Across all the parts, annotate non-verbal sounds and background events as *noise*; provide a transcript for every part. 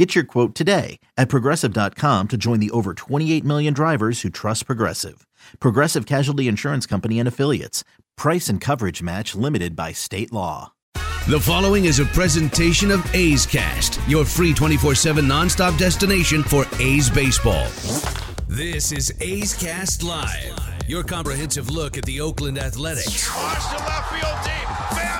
Get your quote today at progressive.com to join the over 28 million drivers who trust Progressive. Progressive Casualty Insurance Company and Affiliates. Price and coverage match limited by state law. The following is a presentation of A's Cast, your free 24 7 nonstop destination for A's baseball. This is A's Cast Live, your comprehensive look at the Oakland Athletics. Watch the left field deep. Van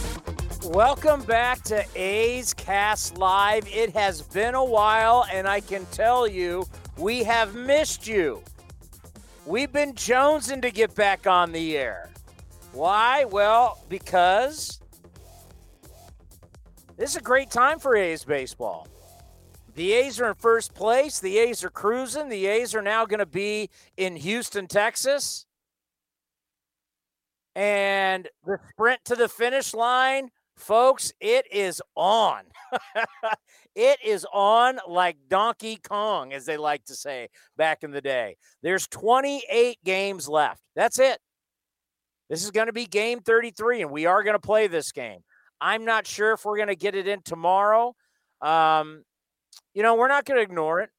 Welcome back to A's Cast Live. It has been a while, and I can tell you, we have missed you. We've been jonesing to get back on the air. Why? Well, because this is a great time for A's baseball. The A's are in first place. The A's are cruising. The A's are now going to be in Houston, Texas. And the sprint to the finish line, folks, it is on. *laughs* it is on like Donkey Kong, as they like to say back in the day. There's 28 games left. That's it. This is going to be game 33, and we are going to play this game. I'm not sure if we're going to get it in tomorrow. Um, you know, we're not going to ignore it.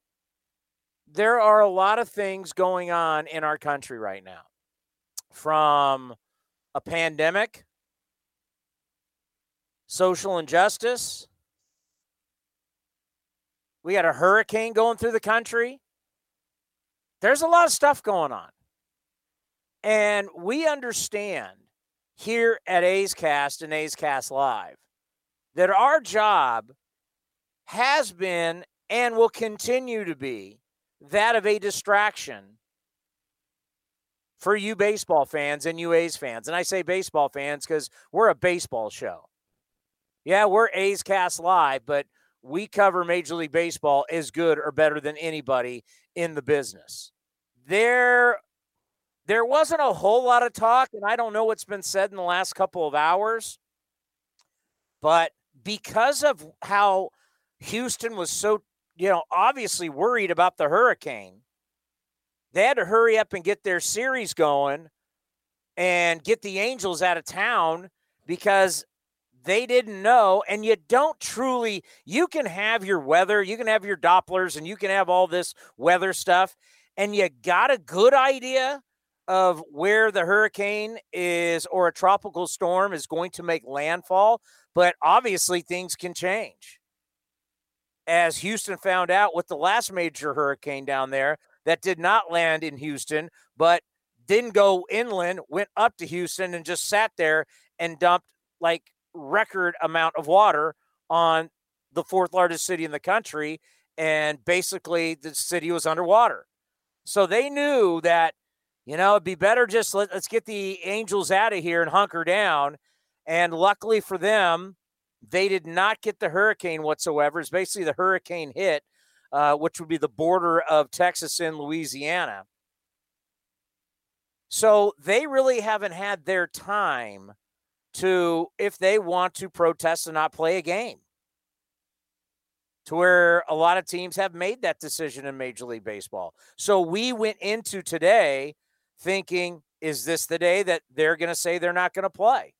There are a lot of things going on in our country right now from a pandemic, social injustice. We got a hurricane going through the country. There's a lot of stuff going on. And we understand here at A's Cast and A's Cast Live that our job has been and will continue to be that of a distraction for you baseball fans and you A's fans. And I say baseball fans because we're a baseball show. Yeah, we're A's Cast Live, but we cover Major League Baseball as good or better than anybody in the business. There, there wasn't a whole lot of talk, and I don't know what's been said in the last couple of hours, but because of how Houston was so, you know, obviously worried about the hurricane, they had to hurry up and get their series going and get the Angels out of town because they didn't know. And you don't truly, you can have your weather, you can have your Dopplers, and you can have all this weather stuff, and you got a good idea of where the hurricane is or a tropical storm is going to make landfall. But obviously, things can change. As Houston found out with the last major hurricane down there, that did not land in Houston, but didn't go inland, went up to Houston and just sat there and dumped like record amount of water on the fourth largest city in the country. And basically, the city was underwater. So they knew that, you know, it'd be better just let, let's get the Angels out of here and hunker down. And luckily for them, they did not get the hurricane whatsoever. It's basically the hurricane hit uh, which would be the border of Texas and Louisiana. So they really haven't had their time to, if they want to protest and not play a game, to where a lot of teams have made that decision in Major League Baseball. So we went into today thinking, is this the day that they're going to say they're not going to play?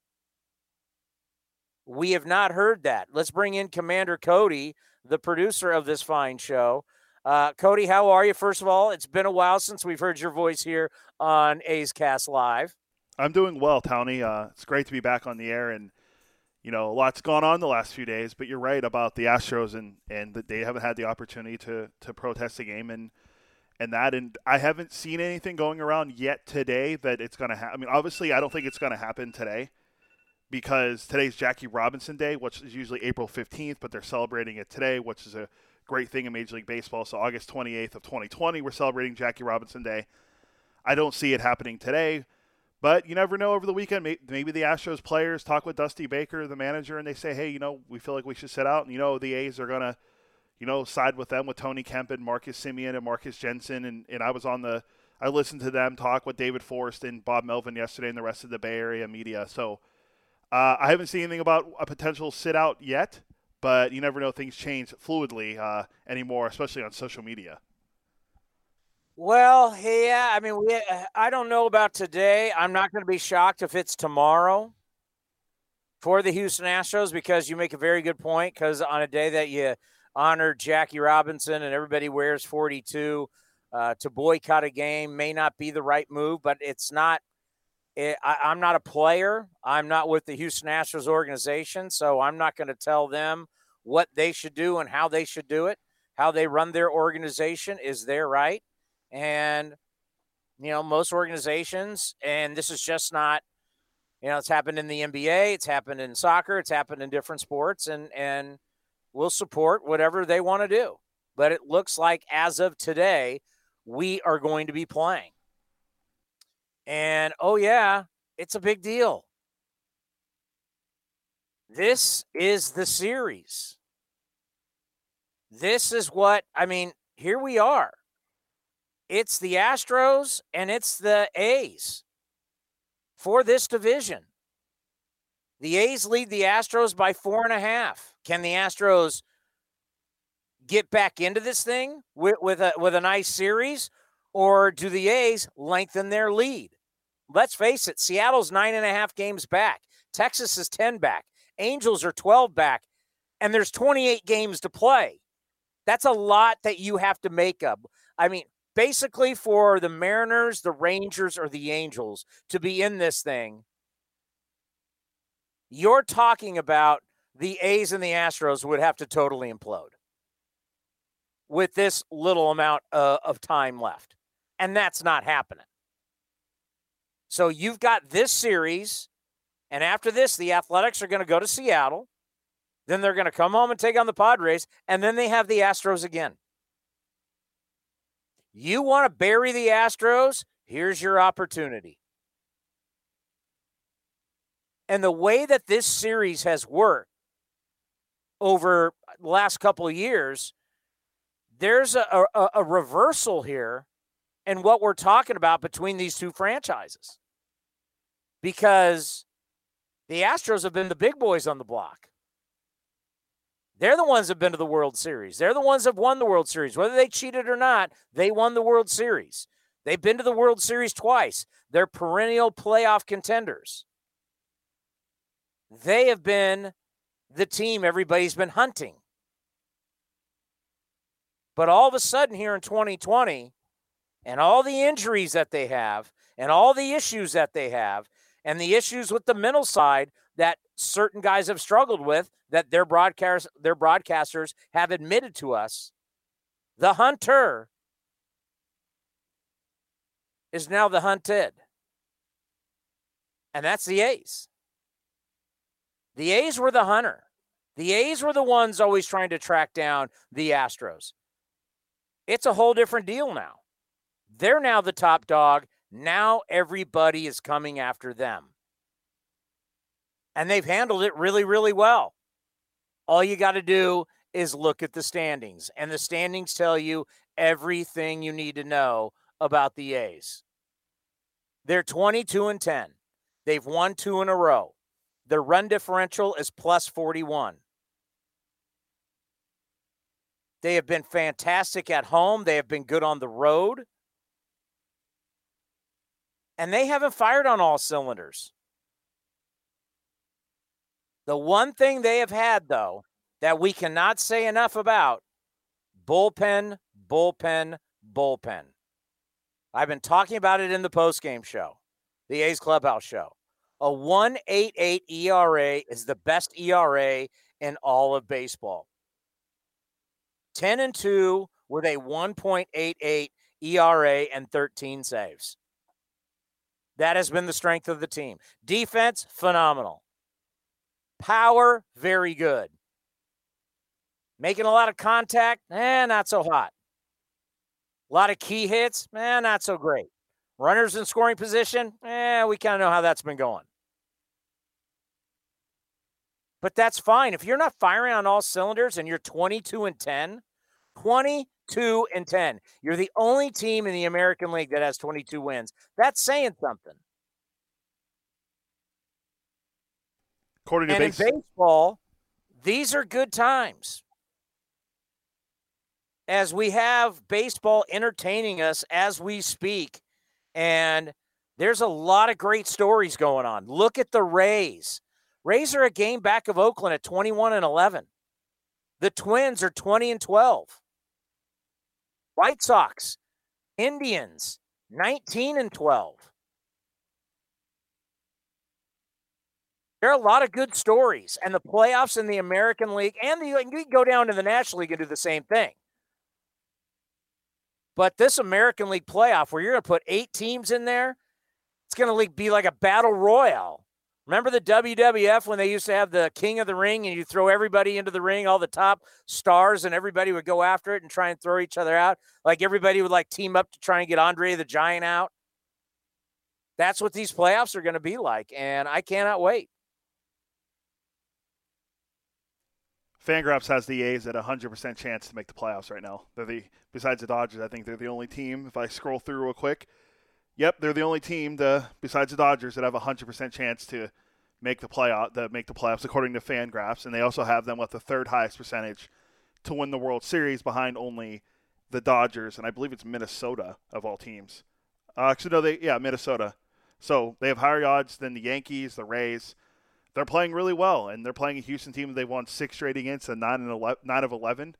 We have not heard that. Let's bring in Commander Cody, the producer of this fine show. Uh, Cody, how are you? First of all, it's been a while since we've heard your voice here on A's Cast Live. I'm doing well, Tony. Uh, it's great to be back on the air, and you know a lot's gone on the last few days. But you're right about the Astros, and and that they haven't had the opportunity to to protest the game, and and that. And I haven't seen anything going around yet today that it's going to happen. I mean, obviously, I don't think it's going to happen today because today's Jackie Robinson Day, which is usually April 15th, but they're celebrating it today, which is a great thing in Major League Baseball. So August 28th of 2020, we're celebrating Jackie Robinson Day. I don't see it happening today, but you never know over the weekend. Maybe the Astros players talk with Dusty Baker, the manager, and they say, hey, you know, we feel like we should sit out. And, you know, the A's are going to – you know, side with them with Tony Kemp and Marcus Semien and Marcus Jensen. And, and I was on the, I listened to them talk with David Forst and Bob Melvin yesterday and the rest of the Bay Area media. So uh, I haven't seen anything about a potential sit out yet, but you never know. Things change fluidly uh, anymore, especially on social media. Well, yeah, I mean, we, I don't know about today. I'm not going to be shocked if it's tomorrow for the Houston Astros because you make a very good point. Because on a day that you honor Jackie Robinson and everybody wears 42. Uh, to boycott a game may not be the right move, but it's not. It, eh, I, I'm not a player. I'm not with the Houston Astros organization, so I'm not going to tell them what they should do and how they should do it. How they run their organization is their right, and you know most organizations, and this is just not. You know, it's happened in the NBA, it's happened in soccer, it's happened in different sports, and and will support whatever they want to do. But it looks like as of today, we are going to be playing. And oh, yeah, it's a big deal. This is the series. This is what, I mean, here we are. It's the Astros and it's the A's for this division. The A's lead the Astros by four and a half. Can the Astros get back into this thing with, with a with a nice series, or do the A's lengthen their lead? Let's face it, Seattle's nine and a half games back. Texas is 10 back. Angels are 12 back. And there's 28 games to play. That's a lot that you have to make up. I mean, basically for the Mariners, the Rangers, or the Angels to be in this thing, you're talking about the A's and the Astros would have to totally implode with this little amount uh, of time left. And that's not happening. So you've got this series. And after this, the Athletics are going to go to Seattle. Then they're going to come home and take on the Padres. And then they have the Astros again. You want to bury the Astros? Here's your opportunity. And the way that this series has worked over the last couple of years, there's a, a, a reversal here in what we're talking about between these two franchises. Because the Astros have been the big boys on the block. They're the ones that have been to the World Series. They're the ones that won the World Series. Whether they cheated or not, they won the World Series. They've been to the World Series twice. They're perennial playoff contenders. They have been the team everybody's been hunting. But all of a sudden, here in 2020, and all the injuries that they have, and all the issues that they have, and the issues with the mental side certain guys have struggled with, that their broadcast their broadcasters have admitted to us, the hunter is now the hunted. And that's the A's. The A's were the hunter. The A's were the ones always trying to track down the Astros. It's a whole different deal now. They're now the top dog. Now everybody is coming after them. And they've handled it really, really well. All you got to do is look at the standings, and the standings tell you everything you need to know about the A's. They're 22 and 10. They've won two in a row. Their run differential is plus 41. They have been fantastic at home. They have been good on the road. And they haven't fired on all cylinders. The one thing they have had, though, that we cannot say enough about bullpen, bullpen, bullpen. I've been talking about it in the postgame show, the A's Clubhouse show. A 188 ERA is the best ERA in all of baseball. 10 and 2 with a 1.88 ERA, and 13 saves. That has been the strength of the team. Defense, phenomenal. Power, very good. Making a lot of contact, eh, not so hot. A lot of key hits, eh, not so great. Runners in scoring position, eh, we kind of know how that's been going. But that's fine. If you're not firing on all cylinders and you're 22 and 10, 22 and 10, you're the only team in the American League that has 22 wins. That's saying something. According to base- baseball, these are good times. As we have baseball entertaining us as we speak, and there's a lot of great stories going on. Look at the Rays. Rays are a game back of Oakland at 21 and 11. The Twins are 20 and 12. White Sox, Indians, 19 and 12. There are a lot of good stories, and the playoffs in the American League and the and you can go down to the National League and do the same thing. But this American League playoff, where you're going to put eight teams in there, it's going to be like a battle royale. Remember the WWF when they used to have the King of the Ring and you throw everybody into the ring, all the top stars, and everybody would go after it and try and throw each other out? Like everybody would like team up to try and get Andre the Giant out. That's what these playoffs are going to be like, and I cannot wait. Fangraphs has the A's at a hundred percent chance to make the playoffs right now. They're the besides the Dodgers, I think they're the only team. If I scroll through real quick, yep, they're the only team the besides the Dodgers that have a hundred percent chance to make the playoff that make the playoffs according to Fangraphs, and they also have them with the third highest percentage to win the World Series behind only the Dodgers and I believe it's Minnesota of all teams. Uh, actually, no, they yeah Minnesota. So they have higher odds than the Yankees, the Rays they're playing really well, and they're playing a Houston team that they've won six straight against, a nine and 11, nine of eleven.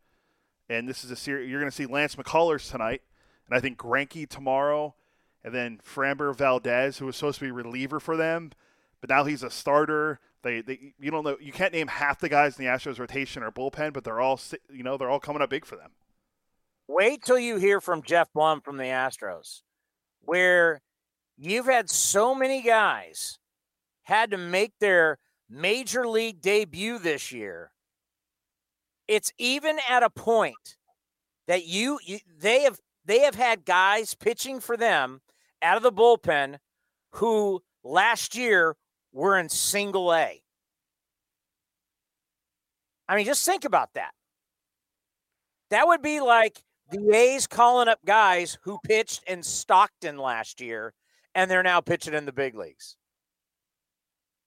And this is a series you're going to see Lance McCullers tonight, and I think Greinke tomorrow, and then Framber Valdez, who was supposed to be reliever for them, but now he's a starter. They, they you don't know you can't name half the guys in the Astros rotation or bullpen, but they're all you know they're all coming up big for them. Wait till you hear from Jeff Blum from the Astros, where you've had so many guys had to make their major league debut this year, it's even at a point that you, you they have they have had guys pitching for them out of the bullpen who last year were in single A. I mean, just think about that. That would be like the A's calling up guys who pitched in Stockton last year and they're now pitching in the big leagues.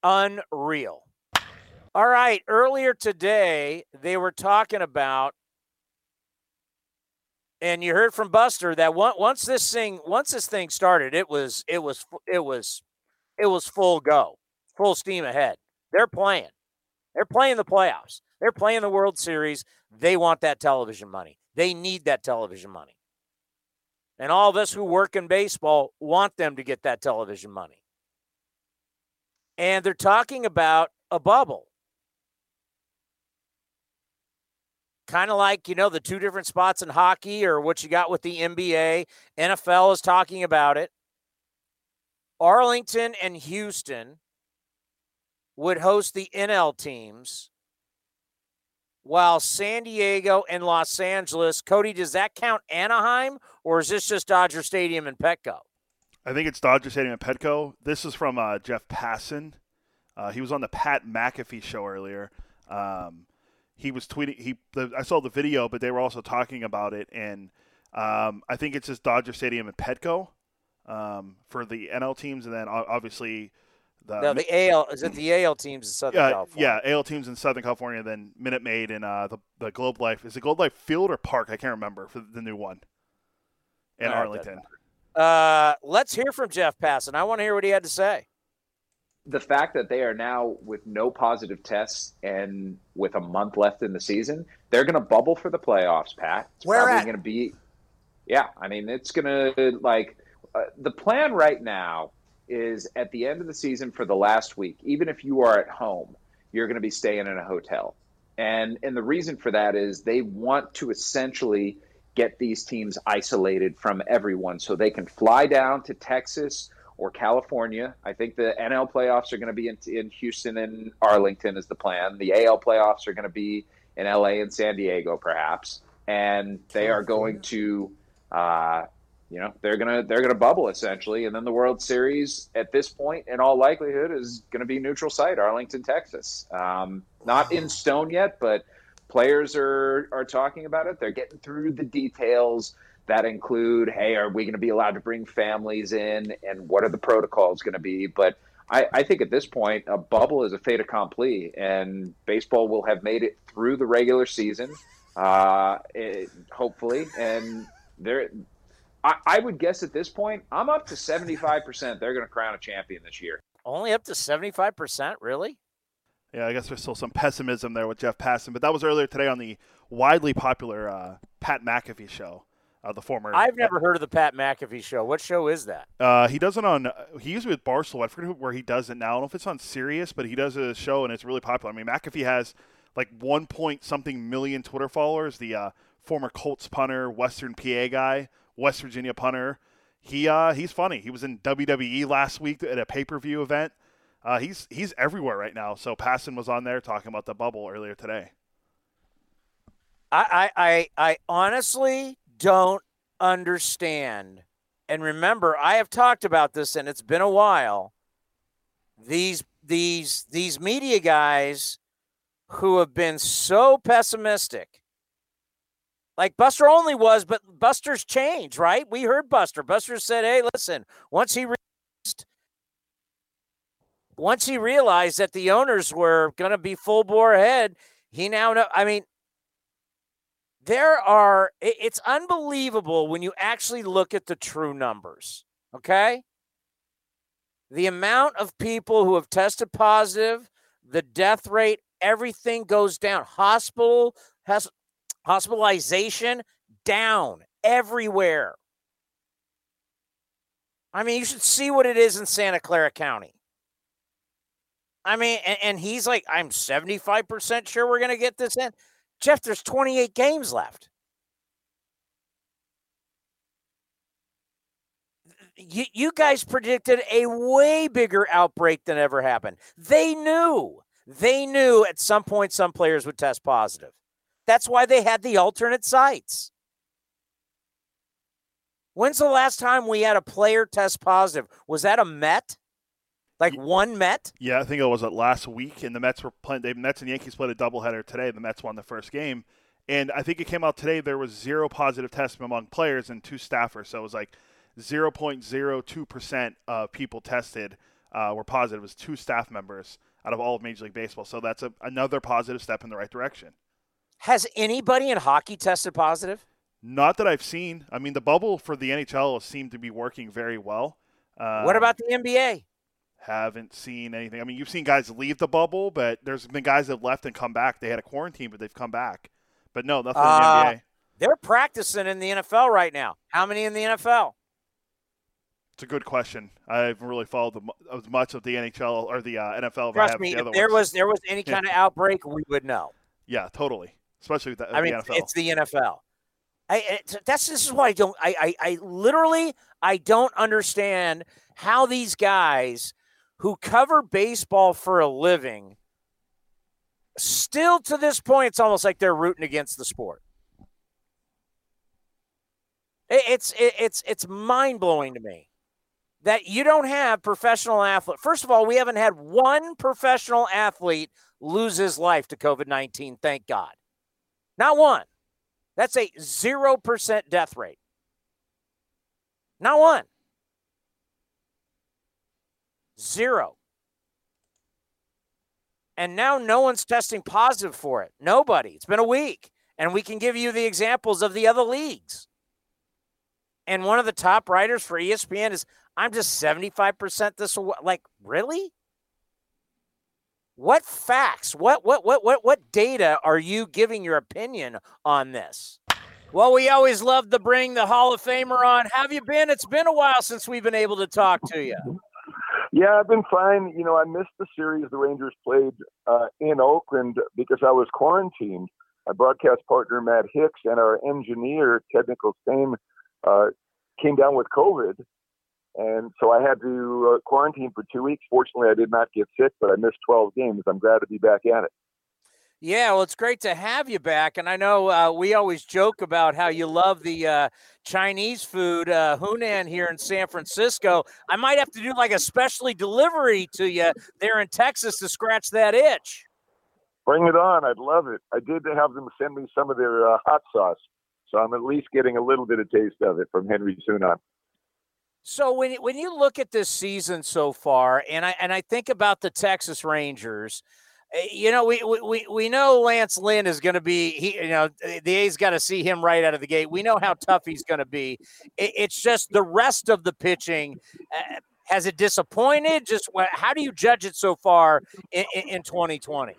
Unreal. All right. Earlier today, they were talking about, and you heard from Buster that once this thing once this thing started, it was it was it was it was full go, full steam ahead. They're playing. They're playing the playoffs. They're playing the World Series. They want that television money. They need that television money. And all of us who work in baseball want them to get that television money and they're talking about a bubble. Kind of like, you know, the two different spots in hockey or what you got with the NBA. NFL is talking about it. Arlington and Houston would host the NL teams, while San Diego and Los Angeles. Cody, does that count Anaheim or is this just Dodger Stadium and Petco? I think it's Dodger Stadium and Petco. This is from uh, Jeff Passan. Uh, he was on the Pat McAfee show earlier. Um, he was tweeting. He the, I saw the video, but they were also talking about it, and um, I think it's just Dodger Stadium and Petco um, for the NL teams, and then obviously the no, the AL is it the AL teams in Southern yeah, California? Yeah, AL teams in Southern California, then Minute Maid and uh, the the Globe Life. Is it Globe Life Field or Park? I can't remember for the new one in Arlington. Uh, let's hear from Jeff Passan. I want to hear what he had to say. The fact that they are now with no positive tests and with a month left in the season, they're going to bubble for the playoffs. Pat, it's Where probably going to be. Yeah, I mean, it's going to like uh, the plan right now is at the end of the season for the last week. Even if you are at home, you're going to be staying in a hotel, and and the reason for that is they want to essentially get these teams isolated from everyone so they can fly down to Texas or California. I think the NL playoffs are going to be in, in Houston and Arlington is the plan. The AL playoffs are going to be in LA and San Diego, perhaps, and they are going to, uh, you know, they're gonna they're gonna bubble essentially, and then the World Series at this point, in all likelihood, is going to be neutral site, Arlington, Texas. Um, not in stone yet, but players are are talking about it. They're getting through the details that include, hey, are we going to be allowed to bring families in, and what are the protocols going to be? But I, I, think at this point, a bubble is a fait accompli, and baseball will have made it through the regular season, uh, it, hopefully. And there, I, I would guess at this point, I'm up to 75% they're going to crown a champion this year. Only up to 75%, really? Yeah, I guess there's still some pessimism there with Jeff Passan, but that was earlier today on the widely popular uh, Pat McAfee show uh, the former. I've never heard of the Pat McAfee show. What show is that? Uh, he does it on. He used it with Barstool. I forget where he does it now. I don't know if it's on Sirius, but he does a show and it's really popular. I mean, McAfee has like one point something million Twitter followers. The uh, former Colts punter, Western PA guy, West Virginia punter. He uh, he's funny. He was in WWE last week at a pay per view event. Uh, he's he's everywhere right now. So Passan was on there talking about the bubble earlier today. I, I, I honestly don't understand. And remember, I have talked about this and it's been a while. These these these media guys who have been so pessimistic. Like Buster only was, but Buster's changed, right? We heard Buster. Buster said, "Hey, listen, once he realized once he realized that the owners were going to be full bore ahead, he now know I mean, there are it's unbelievable when you actually look at the true numbers okay? The amount of people who have tested positive the death rate everything goes down. Hospital has hospitalization down everywhere. I mean you should see what it is in santa clara county i mean and, and he's like i'm 75% sure we're going to get this in Jeff, there's 28 games left. You, you guys predicted a way bigger outbreak than ever happened. They knew. They knew at some point some players would test positive. That's why they had the alternate sites. When's the last time we had a player test positive? Was that a Met? Like one Met? Yeah, I think it was it last week, and the Mets were playing. The Mets and Yankees played a doubleheader today. The Mets won the first game, and I think it came out today there was zero positive tests among players and two staffers. So it was like 0.02 percent of people tested uh, were positive. It was two staff members out of all of Major League Baseball. So that's a, another positive step in the right direction. Has anybody in hockey tested positive? Not that I've seen. I mean, the bubble for the NHL seemed to be working very well. Uh, what about the NBA? Haven't seen anything. I mean, you've seen guys leave the bubble, but there's been guys that left and come back. They had a quarantine, but they've come back. But no, nothing uh, in the uh, NBA. They're practicing in the NFL right now. How many in the NFL? It's a good question. I haven't really followed the, as much of the NHL or the uh, NFL. Trust me, the if there was there was any kind of outbreak, we would know. Yeah, totally. Especially with the, I mean, the NFL. it's the NFL. I, that's this is why I don't. I, I I literally I don't understand how these guys who cover baseball for a living, still to this point, it's almost like they're rooting against the sport. It's it's it's mind blowing to me that you don't have professional athlete. First of all, we haven't had one professional athlete lose his life to COVID nineteen. Thank God, not one. That's a zero percent death rate. Not one. Zero. And now no one's testing positive for it. Nobody. It's been a week. And we can give you the examples of the other leagues. And one of the top writers for ESPN is I'm just 75% this like really? What facts? What what what what what data are you giving your opinion on this? Well, we always love to bring the Hall of Famer on. Have you been? It's been a while since we've been able to talk to you. Yeah, I've been fine. You know, I missed the series the Rangers played uh, in Oakland because I was quarantined. my broadcast partner Matt Hicks and our engineer Ted Nichols came uh, came down with COVID, and so I had to uh, quarantine for two weeks. Fortunately, I did not get sick, but I missed 12 games. I'm glad to be back at it. Yeah, well, it's great to have you back. And I know uh, we always joke about how you love the uh, Chinese food, uh, Hunan here in San Francisco. I might have to do like a specially delivery to you there in Texas to scratch that itch. Bring it on. I'd love it. I did have them send me some of their uh, hot sauce. So I'm at least getting a little bit of taste of it from Henry's Hunan. So when when you look at this season so far, and I and I think about the Texas Rangers, you know we we we know Lance Lynn is going to be he you know the A's got to see him right out of the gate. We know how tough he's going to be. it's just the rest of the pitching. Uh, has it disappointed? Just how do you judge it so far in, in 2020?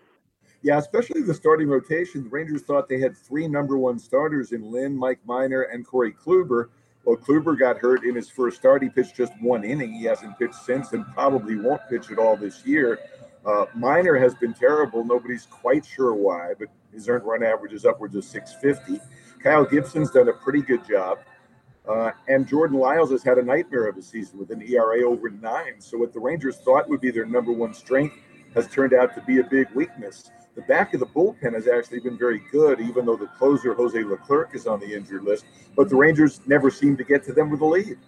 Yeah, especially the starting rotation. The Rangers thought they had three number one starters in Lynn, Mike Minor, and Corey Kluber. Well, Kluber got hurt in his first start. He pitched just one inning. He hasn't pitched since and probably won't pitch at all this year. Uh, Minor has been terrible. Nobody's quite sure why, but his earned run average is upwards of 650. Kyle Gibson's done a pretty good job. Uh, and Jordan Lyles has had a nightmare of a season with an ERA over nine. So, what the Rangers thought would be their number one strength has turned out to be a big weakness the back of the bullpen has actually been very good, even though the closer Jose Leclerc is on the injured list. But the Rangers never seem to get to them with a lead.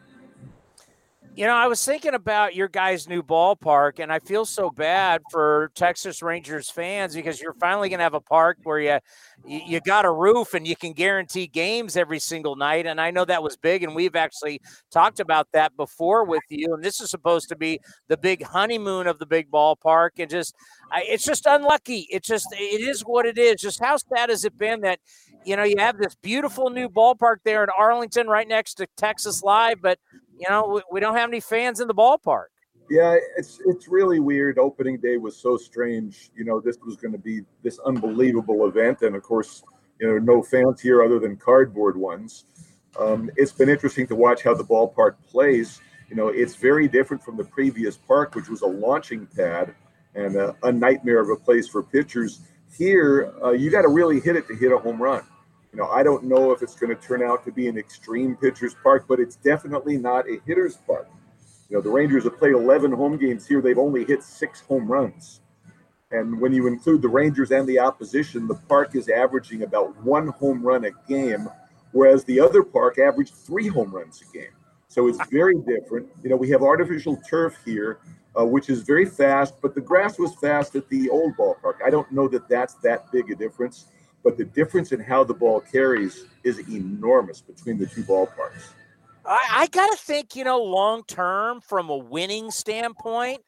You know, I was thinking about your guys' new ballpark, and I feel so bad for Texas Rangers fans because you're finally going to have a park where you you got a roof and you can guarantee games every single night. And I know that was big, and we've actually talked about that before with you. And this is supposed to be the big honeymoon of the big ballpark, and just it's just unlucky. It just it is what it is. Just how sad has it been that you know you have this beautiful new ballpark there in Arlington, right next to Texas Live, but you know, we, don't have any fans in the ballpark. Yeah, it's it's really weird. Opening day was so strange. You know, this was going to be this unbelievable event, and of course, you know, no fans here other than cardboard ones. Um, it's been interesting to watch how the ballpark plays. You know, it's very different from the previous park, which was a launching pad and a, a nightmare of a place for pitchers. Here, uh, you got to really hit it to hit a home run. You know, I don't know if it's going to turn out to be an extreme pitcher's park, but it's definitely not a hitter's park. You know, the Rangers have played 11 home games here. They've only hit six home runs. And when you include the Rangers and the opposition, the park is averaging about one home run a game, whereas the other park averaged three home runs a game. So it's very different. You know, we have artificial turf here, uh, which is very fast, but the grass was fast at the old ballpark. I don't know that that's that big a difference but the difference in how the ball carries is enormous between the two ballparks. I, I got to think, you know, long term from a winning standpoint,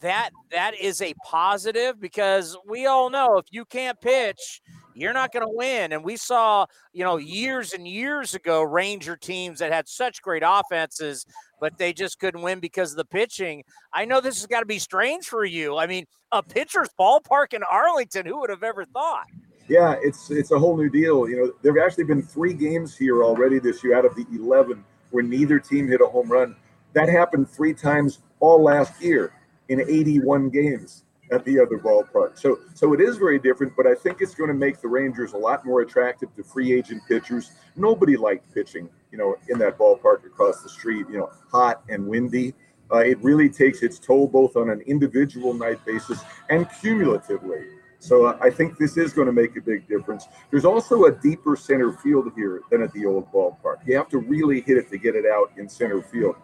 that that is a positive because we all know if you can't pitch, you're not going to win. And we saw, you know, years and years ago, Ranger teams that had such great offenses, but they just couldn't win because of the pitching. I know this has got to be strange for you. I mean, a pitcher's ballpark in Arlington, who would have ever thought? Yeah, it's it's a whole new deal. You know, there have actually been three games here already this year out of the 11 where neither team hit a home run. That happened three times all last year in 81 games at the other ballpark. So so it is very different, but I think it's going to make the Rangers a lot more attractive to free agent pitchers. Nobody liked pitching, you know, in that ballpark across the street, you know, hot and windy. Uh, it really takes its toll both on an individual night basis and cumulatively. So uh, I think this is going to make a big difference. There's also a deeper center field here than at the old ballpark. You have to really hit it to get it out in center field.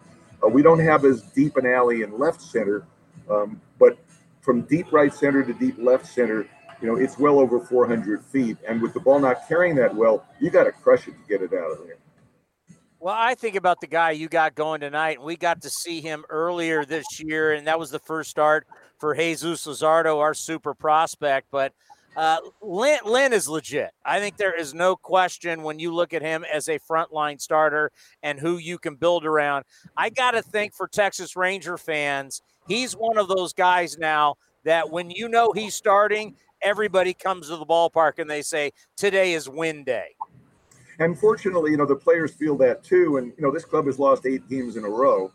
Uh, we don't have as deep an alley in left center, um, but from deep right center to deep left center, you know, it's well over 400 feet. And with the ball not carrying that well, you got to crush it to get it out of there. Well, I think about the guy you got going tonight. And we got to see him earlier this year, and that was the first start for Jesus Luzardo, our super prospect. But uh, Lynn, Lynn is legit. I think there is no question when you look at him as a frontline starter and who you can build around. I got to think for Texas Ranger fans, he's one of those guys now that when you know he's starting, everybody comes to the ballpark and they say, today is win day. And fortunately, you know, the players feel that too. And, you know, this club has lost eight games in a row.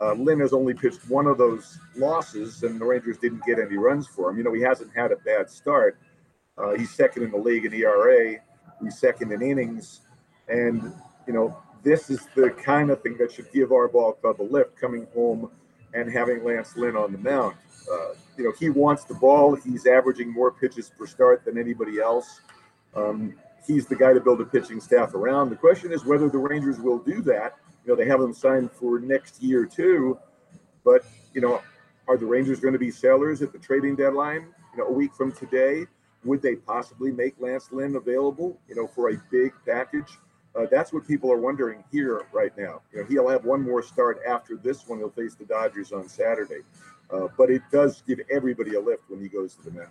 Uh, Lynn has only pitched one of those losses, and the Rangers didn't get any runs for him. You know, he hasn't had a bad start. Uh, he's second in the league in ERA. He's second in innings, and you know this is the kind of thing that should give our ball club a lift coming home and having Lance Lynn on the mound. Uh, you know, he wants the ball. He's averaging more pitches per start than anybody else. Um, he's the guy to build a pitching staff around. The question is whether the Rangers will do that. You know, they have them signed for next year too, but you know, are the Rangers going to be sellers at the trading deadline? You know, a week from today, would they possibly make Lance Lynn available? You know, for a big package? Uh, that's what people are wondering here right now. You know, he'll have one more start after this one. He'll face the Dodgers on Saturday, uh, but it does give everybody a lift when he goes to the mound.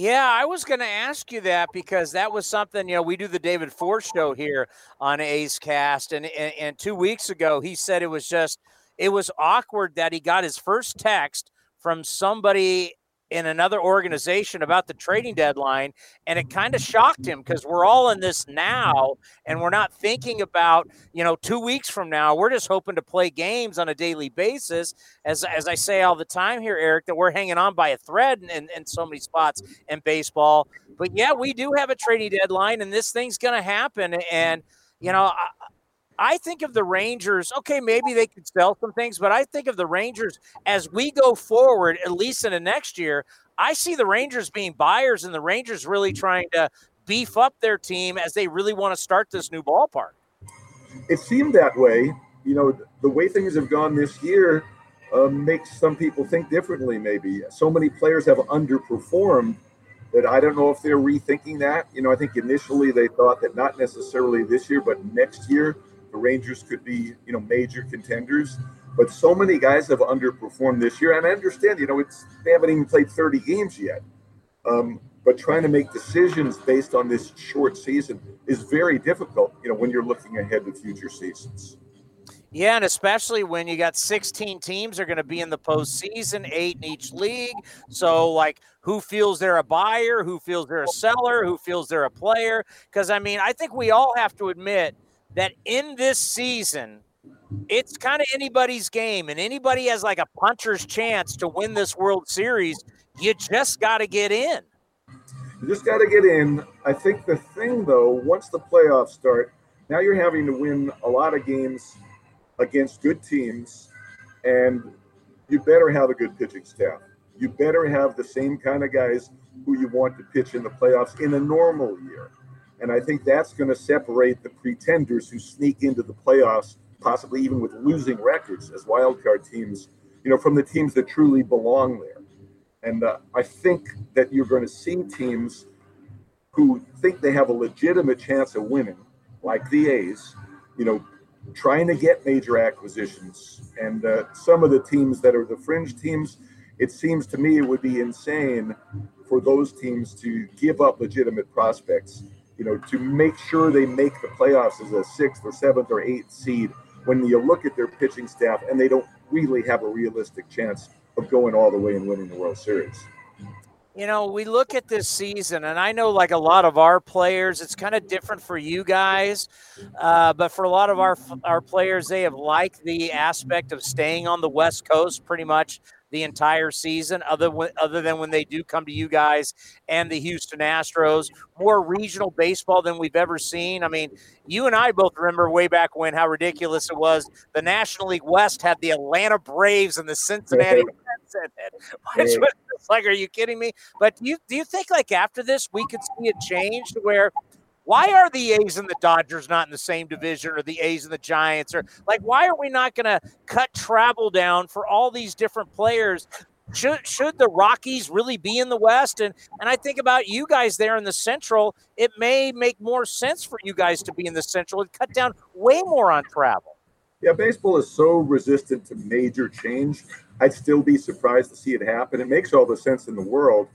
Yeah, I was going to ask you that because that was something, you know, we do the David Forst show here on A's Cast. And, and, and two weeks ago, he said it was just, it was awkward that he got his first text from somebody in another organization about the trading deadline and it kind of shocked him because we're all in this now and we're not thinking about you know two weeks from now we're just hoping to play games on a daily basis. As, as i say all the time here eric that we're hanging on by a thread in, in, so many spots in baseball. But yeah we do have a trading deadline and this thing's going to happen and you know I, I think of the Rangers, okay, maybe they could sell some things, but I think of the Rangers as we go forward, at least in the next year. I see the Rangers being buyers and the Rangers really trying to beef up their team as they really want to start this new ballpark. It seemed that way. You know, the way things have gone this year uh, makes some people think differently, maybe. So many players have underperformed that I don't know if they're rethinking that. You know, I think initially they thought that not necessarily this year, but next year the Rangers could be, you know, major contenders. But so many guys have underperformed this year, and I understand, you know, it's they haven't even played 30 games yet. Um, but trying to make decisions based on this short season is very difficult, you know, when you're looking ahead to future seasons. Yeah, and especially when you got 16 teams are going to be in the postseason, eight in each league. So, like, who feels they're a buyer? Who feels they're a seller? Who feels they're a player? Because, I mean, I think we all have to admit – that in this season, it's kind of anybody's game, and anybody has like a puncher's chance to win this World Series. You just got to get in. You just got to get in. I think the thing, though, once the playoffs start, now you're having to win a lot of games against good teams, and you better have a good pitching staff. You better have the same kind of guys who you want to pitch in the playoffs in a normal year. And I think that's going to separate the pretenders who sneak into the playoffs, possibly even with losing records as wildcard teams, you know, from the teams that truly belong there. And uh, I think that you're going to see teams who think they have a legitimate chance of winning, like the A's, you know, trying to get major acquisitions. And uh, some of the teams that are the fringe teams, it seems to me it would be insane for those teams to give up legitimate prospects you know, to make sure they make the playoffs as a sixth or seventh or eighth seed when you look at their pitching staff and they don't really have a realistic chance of going all the way and winning the World Series. You know, we look at this season, and I know like a lot of our players, it's kind of different for you guys, uh, but for a lot of our our players, they have liked the aspect of staying on the West Coast pretty much the entire season, other other than when they do come to you guys and the Houston Astros. More regional baseball than we've ever seen. I mean, you and I both remember way back when how ridiculous it was. The National League West had the Atlanta Braves and the Cincinnati Reds in it, *laughs* which was like, are you kidding me? But do you do you think like after this we could see a change to where why are the A's and the Dodgers not in the same division or the A's and the Giants or like why are we not going to cut travel down for all these different players? Should should the Rockies really be in the West? And and I think about you guys there in the Central, it may make more sense for you guys to be in the Central and cut down way more on travel. Yeah, baseball is so resistant to major change. I'd still be surprised to see it happen. It makes all the sense in the world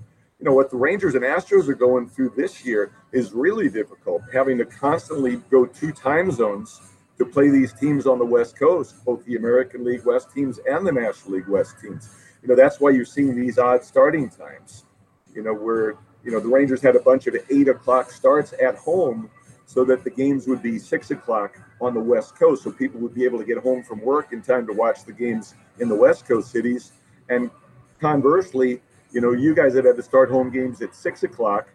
you know what the Rangers and Astros are going through this year is really difficult, having to constantly go two time zones to play these teams on the West Coast, both the American League West teams and the National League West teams. You know that's why you're seeing these odd starting times. You know where you know the Rangers had a bunch of eight o'clock starts at home, so that the games would be six o'clock on the West Coast, so people would be able to get home from work in time to watch the games in the West Coast cities. And conversely, you know, you guys have had to start home games at six o'clock.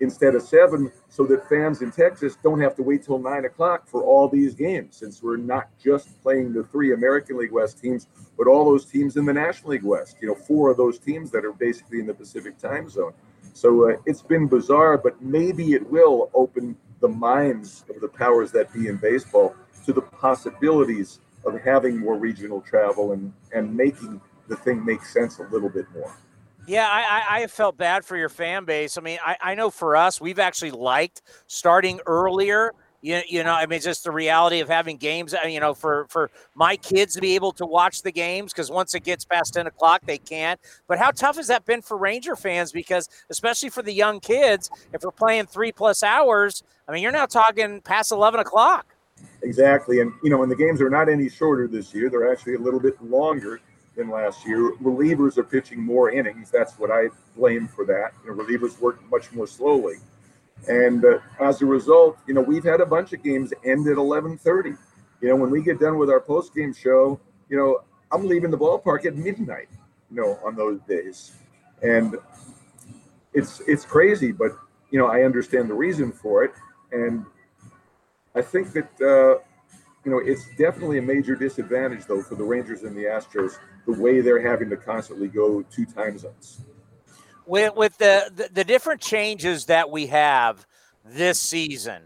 instead of seven, so that fans in Texas don't have to wait till nine o'clock for all these games, since we're not just playing the three American League West teams, but all those teams in the National League West. You know, four of those teams that are basically in the Pacific time zone. So uh, it's been bizarre, but maybe it will open the minds of the powers that be in baseball to the possibilities of having more regional travel and, and making the thing make sense a little bit more. Yeah, I, I, I felt bad for your fan base. I mean, I, I know for us, we've actually liked starting earlier. You, you know, I mean, just the reality of having games, uh, you know, for, for my kids to be able to watch the games because once it gets past 10 o'clock, they can't. But how tough has that been for Ranger fans? Because, especially for the young kids, if we're playing three plus hours, I mean, you're now talking past 11 o'clock. Exactly. And, you know, and the games are not any shorter this year, they're actually a little bit longer than last year. Relievers are pitching more innings. That's what I blame for that. You know, relievers work much more slowly, and uh, as a result, you know, we've had a bunch of games end at 11:30. You know, when we get done with our post game show, you know, I'm leaving the ballpark at midnight. You know, on those days, and it's it's crazy, but you know, I understand the reason for it, and I think that. Uh, you know, it's definitely a major disadvantage though for the Rangers and the Astros the way they're having to constantly go two time zones. With with the, the, the different changes that we have this season,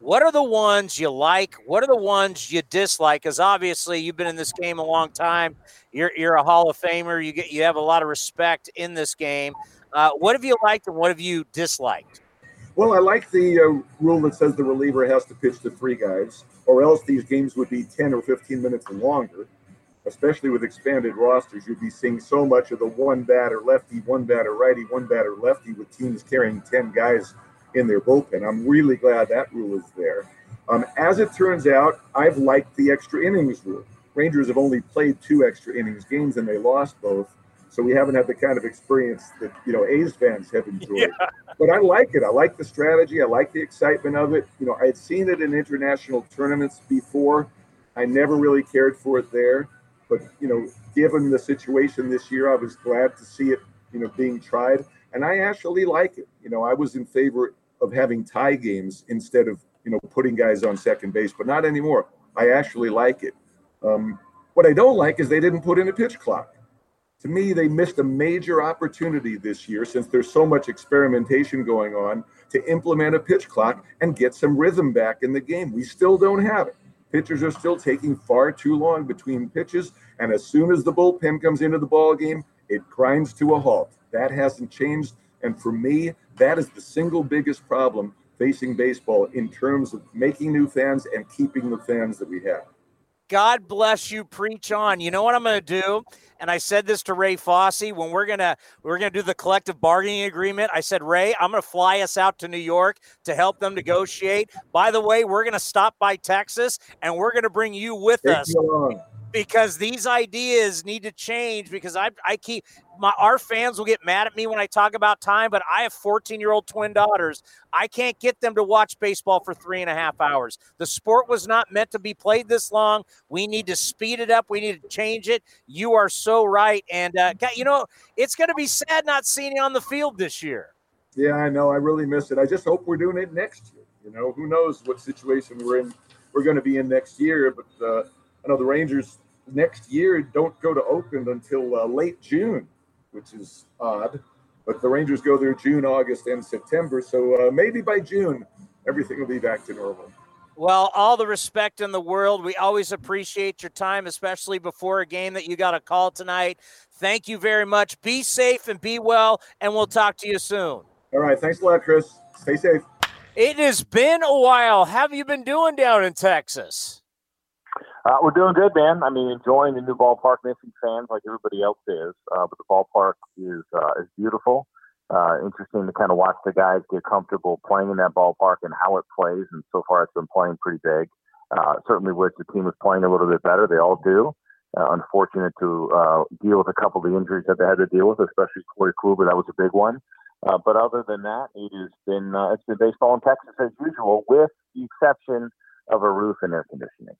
what are the ones you like? What are the ones you dislike? Because obviously you've been in this game a long time. You're you're a Hall of Famer. You get you have a lot of respect in this game. Uh, what have you liked and what have you disliked? Well, I like the uh, rule that says the reliever has to pitch to three guys, or else these games would be 10 or 15 minutes longer especially with expanded rosters, you'd be seeing so much of the one batter lefty, one batter righty, one batter lefty with teams carrying 10 guys in their bullpen. I'm really glad that rule is there. Um, as it turns out, I've liked the extra innings rule. Rangers have only played two extra innings games and they lost both. So we haven't had the kind of experience that, you know, A's fans have enjoyed. Yeah. But I like it. I like the strategy. I like the excitement of it. You know, I had seen it in international tournaments before. I never really cared for it there. But you know, given the situation this year, I was glad to see it, you know, being tried, and I actually like it. You know, I was in favor of having tie games instead of you know putting guys on second base, but not anymore. I actually like it. Um, what I don't like is they didn't put in a pitch clock. To me, they missed a major opportunity this year since there's so much experimentation going on to implement a pitch clock and get some rhythm back in the game. We still don't have it. Pitchers are still taking far too long between pitches, and as soon as the bullpen comes into the ball game, it grinds to a halt. That hasn't changed, and for me, that is the single biggest problem facing baseball in terms of making new fans and keeping the fans that we have. God bless you. Preach on. You know what I'm going to do? And I said this to Ray Fosse when we're gonna we're gonna do the collective bargaining agreement. I said, Ray, I'm gonna fly us out to New York to help them negotiate. By the way, we're gonna stop by Texas and we're gonna bring you with us because these ideas need to change because I I keep my our fans will get mad at me when I talk about time, but I have 14 year old twin daughters. I can't get them to watch baseball for three and a half hours. The sport was not meant to be played this long. We need to speed it up. We need to change it. You are so right, and uh, you know it's going to be sad not seeing you on the field this year. Yeah, I know. I really miss it. I just hope we're doing it next year. You know, who knows what situation we're in. We're going to be in next year, but uh, I know the Rangers next year don't go to Oakland until uh, late June, which is odd. But the Rangers go there June, August, and September. So uh, maybe by June, everything will be back to normal. Well, all the respect in the world. We always appreciate your time, especially before a game that you got a call tonight. Thank you very much. Be safe and be well, and we'll talk to you soon. All right. Thanks a lot, Chris. Stay safe. It has been a while. How have you been doing down in Texas? Uh, we're doing good, man. I mean, enjoying the new ballpark, missing fans like everybody else is. Uh, but the ballpark is uh, is beautiful. Uh, interesting to kind of watch the guys get comfortable playing in that ballpark and how it plays. And so far, it's been playing pretty big. Uh, certainly, wish the team was playing a little bit better. They all do. Uh, unfortunate to uh, deal with a couple of the injuries that they had to deal with, especially Corey Kluber. That was a big one. Uh, but other than that, it has been uh, it's been baseball in Texas as usual, with the exception of a roof and air conditioning.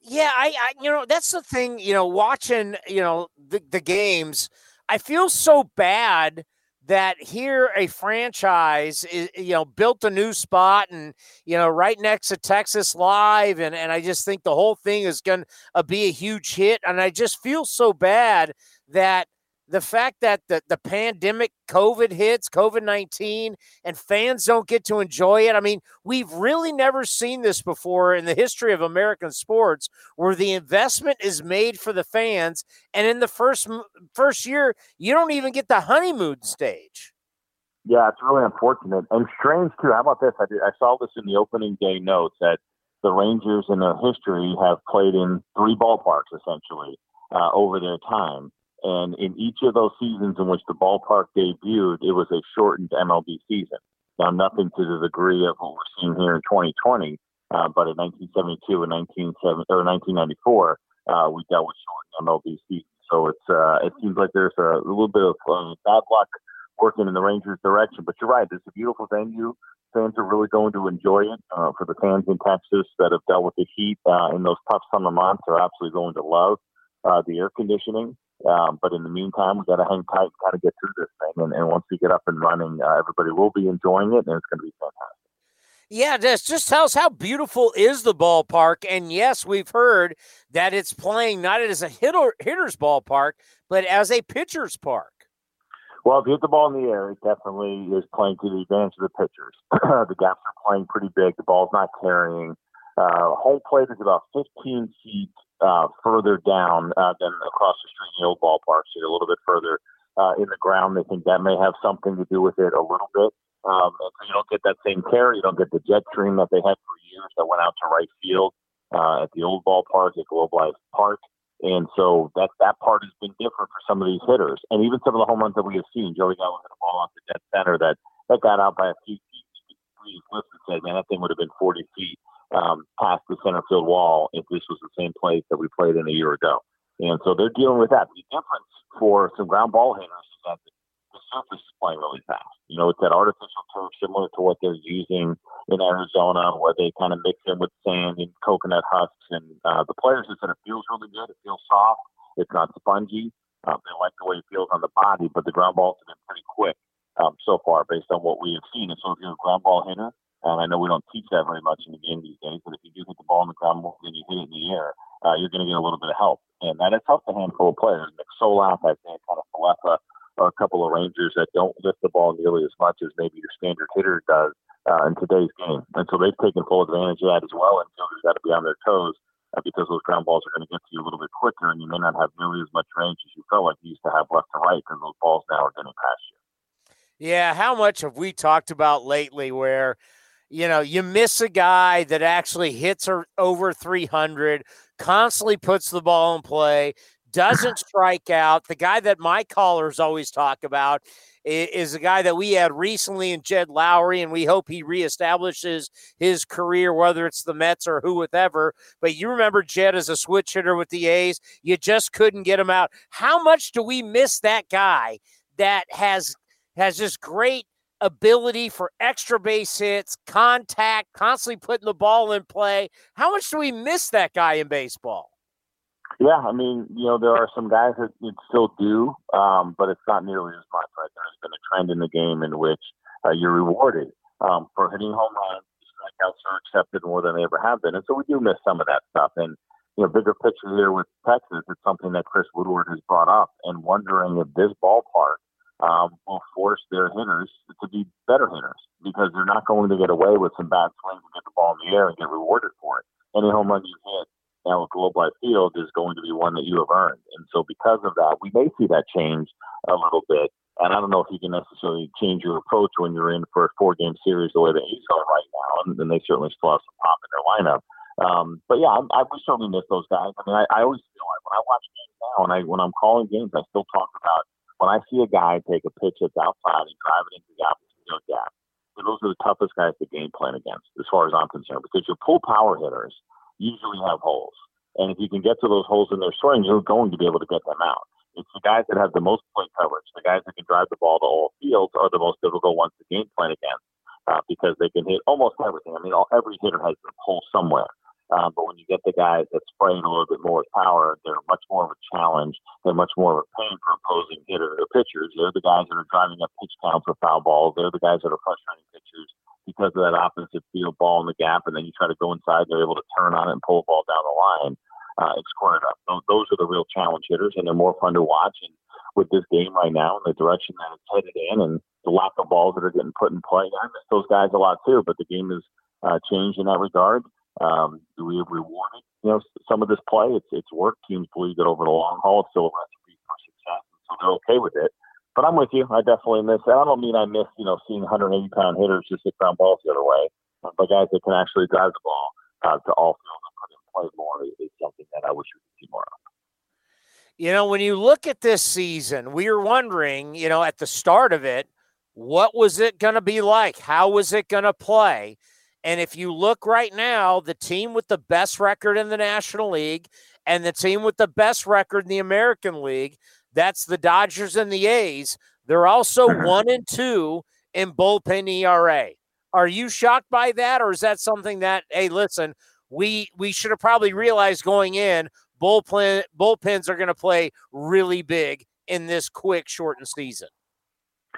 Yeah, I, I, you know, that's the thing, you know, watching, you know, the, the games, I feel so bad that here a franchise is, you know built a new spot and you know right next to Texas Live and and I just think the whole thing is going to uh, be a huge hit and I just feel so bad that the fact that the, the pandemic COVID hits, COVID 19, and fans don't get to enjoy it. I mean, we've really never seen this before in the history of American sports where the investment is made for the fans. And in the first first year, you don't even get the honeymoon stage. Yeah, it's really unfortunate and strange too. How about this? I, did, I saw this in the opening day notes that the Rangers in their history have played in three ballparks essentially uh, over their time. And in each of those seasons in which the ballpark debuted, it was a shortened MLB season. Now, nothing to the degree of what we're seeing here in 2020, uh, but in 1972 and 1970, or 1994, uh, we dealt with shortened MLB season. So it's uh, it seems like there's a, little bit of uh, bad luck working in the Rangers' direction. But you're right, it's a beautiful venue. Fans are really going to enjoy it. Uh, for the fans in Texas that have dealt with the heat uh, in those tough summer months, are absolutely going to love uh, the air conditioning. Um, but in the meantime, we got to hang tight and kind of get through this thing. And, and once we get up and running, uh, everybody will be enjoying it, and it's going to be fantastic. Yeah, just just tell us how beautiful is the ballpark. And yes, we've heard that it's playing not as a hitter, hitter's ballpark, but as a pitcher's park. Well, if you hit the ball in the air, it definitely is playing to the advantage of the pitchers. *clears throat* the gaps are playing pretty big. The ball's not carrying. Uh, home plate is about 15 feet uh, further down uh, than across the street in the old ballpark. So a little bit further uh, in the ground. They think that may have something to do with it a little bit. Um, and so you don't get that same care. You don't get the jet stream that they had for years that went out to right field uh, at the old ballpark at Globe Life Park. And so that that part has been different for some of these hitters, and even some of the home runs that we have seen. Joey Gallo hit a ball off the dead center that that got out by a few feet. You could breathe, listen, say, man, that thing would have been 40 feet um, past the center field wall if this was the same place that we played in a year ago. And so they're dealing with that. The difference for some ground ball hitters is that the, surface is playing really fast. You know, it's that artificial turf similar to what they're using in Arizona, where they kind of mix in with sand and coconut husks. And uh, the players have said it feels really good. It feels soft. It's not spongy. Um, they like the way it feels on the body, but the ground balls have been pretty quick um, so far based on what we have seen. And so if you're a ground ball hitter, um, I know we don't teach that very much in the game these days, but if you do hit the ball in the ground more than you hit it in the air, uh, you're going to get a little bit of help. And that has helped a handful of players. Nick Solak, I think, Kiner-Falefa, a couple of Rangers that don't lift the ball nearly as much as maybe your standard hitter does uh, in today's game. And so they've taken full advantage of that as well. And fielders got to be on their toes uh, because those ground balls are going to get to you a little bit quicker, and you may not have nearly as much range as you felt like you used to have left to right because those balls now are getting past you. Yeah, how much have we talked about lately where – you know, you miss a guy that actually hits over 300, constantly puts the ball in play, doesn't *laughs* strike out. The guy that my callers always talk about is a guy that we had recently in Jed Lowrie, and we hope he reestablishes his career, whether it's the Mets or who whatever. But you remember Jed as a switch hitter with the A's, you just couldn't get him out. How much do we miss that guy that has has this great ability for extra base hits, contact, constantly putting the ball in play. How much do we miss that guy in baseball? Yeah, I mean, you know, there are some guys that still do, um, but it's not nearly as much. Right, there's been a trend in the game in which uh, you're rewarded um, for hitting home runs. Strikeouts are accepted more than they ever have been, and so we do miss some of that stuff. And you know, bigger picture here with Texas, it's something that Chris Woodward has brought up, and wondering if this ballpark um, will force their hitters to be better hitters because they're not going to get away with some bad swings and get the ball in the air and get rewarded for it. Any home run you hit now at Globe Life Field is going to be one that you have earned. And so because of that, we may see that change a little bit. And I don't know if you can necessarily change your approach when you're in for a four game series the way the A's are right now. And, and they certainly still have some pop in their lineup. Um, but yeah, I, I we certainly miss those guys. I mean, I, I always feel like when I watch games now and I when I'm calling games, I still talk about when I see a guy take a pitch that's outside and drive it into the opposite field gap, those are the toughest guys to game plan against, as far as I'm concerned, because your pull power hitters usually have holes. And if you can get to those holes in their swing, you're going to be able to get them out. It's the guys that have the most plate coverage, the guys that can drive the ball to all fields are the most difficult ones to game plan against uh, because they can hit almost everything. I mean, all, every hitter has a hole somewhere. Um, but when you get the guys that spray a little bit more with power, they're much more of a challenge. They're much more of a pain for opposing hitter or pitchers. They're the guys that are driving up pitch count for foul balls. They're the guys that are frustrating pitchers because of that offensive field ball in the gap, and then you try to go inside, they're able to turn on it and pull the ball down the line uh, and score it up. Those are the real challenge hitters, and they're more fun to watch. And with this game right now and the direction that it's headed in, and the lack of balls that are getting put in play, I miss those guys a lot too. But the game has uh, changed in that regard. Um, we have rewarded, you know, some of this play. It's it's worked. Teams believe that over the long haul, it's still a recipe for success, so they're okay with it. But I'm with you. I definitely miss. I don't mean I miss, you know, seeing 180 pound hitters just hit ground balls the other way, but guys that can actually drive the ball uh, to all fields and put in play more is something that I wish we could see more of. You know, when you look at this season, we were wondering, you know, at the start of it, what was it going to be like? How was it going to play? And if you look right now, the team with the best record in the National League and the team with the best record in the American League, that's the Dodgers and the A's. They're also mm-hmm. one and two in bullpen ERA. Are you shocked by that, or is that something that, hey, listen, we we should have probably realized going in bullpen bullpens are going to play really big in this quick shortened season?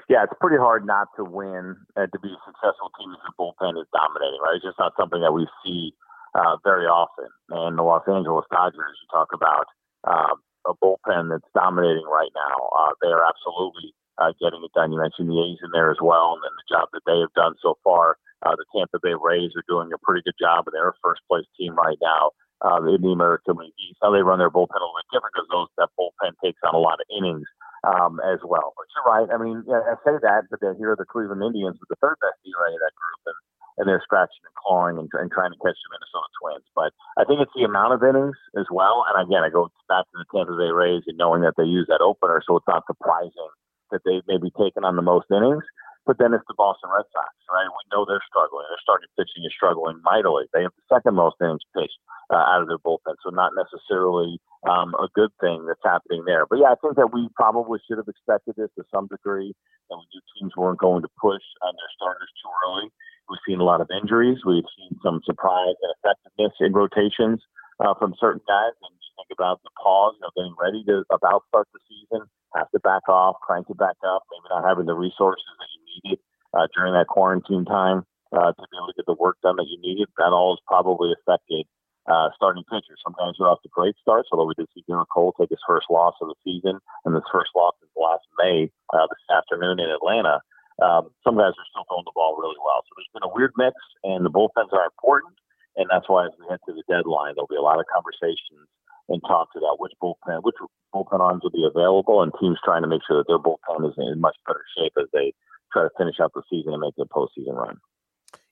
Yeah, it's pretty hard not to win and to be a successful team if your bullpen is dominating, right? It's just not something that we see uh, very often. And the Los Angeles Dodgers, you talk about um, a bullpen that's dominating right now. Uh, they are absolutely uh, getting it done. You mentioned the A's in there as well, and then the job that they have done so far. Uh, the Tampa Bay Rays are doing a pretty good job, and they're a first place team right now uh, in the American League. How they run their bullpen a little bit different because those that bullpen takes on a lot of innings um, as well. But you're right. I mean, yeah, I say that, but then here are the Cleveland Indians with the third best ERA of that group, and, and they're scratching and clawing and, and trying to catch the Minnesota Twins. But I think it's the amount of innings as well. And again, I go back to the Tampa Bay Rays and knowing that they use that opener, so it's not surprising that they've maybe taken on the most innings. But then it's the Boston Red Sox, right? We know they're struggling. Their starting pitching is struggling mightily. They have the second most innings pitched uh, out of their bullpen, so not necessarily um, a good thing that's happening there. But yeah, I think that we probably should have expected this to some degree. That we knew teams weren't going to push on their starters too early. We've seen a lot of injuries. We've seen some surprise and effectiveness in rotations uh, from certain guys. And you think about the pause, you know, getting ready to about start the season, have to back off, crank it back up, maybe not having the resources that you needed uh, during that quarantine time uh, to be able to get the work done that you needed. That all has probably affected uh, starting pitchers. Sometimes they're off to great starts, although we did see Gerrit Cole take his first loss of the season and his first loss since last May uh, this afternoon in Atlanta. Um, some guys are still throwing the ball really well. So there's been a weird mix, and the bullpens are important. And that's why as we head to the deadline, there'll be a lot of conversations and talks about which bullpen, which bullpen arms will be available, and teams trying to make sure that their bullpen is in much better shape as they try to finish out the season and make the postseason run.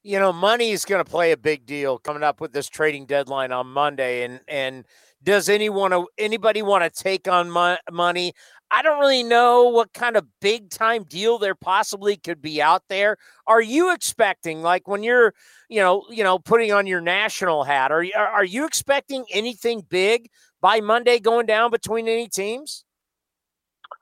You know, money is going to play a big deal coming up with this trading deadline on Monday, and and does anyone anybody want to take on mo- money? I don't really know what kind of big time deal there possibly could be out there. Are you expecting like when you're, you know, you know, putting on your national hat, are you are you expecting anything big by Monday going down between any teams?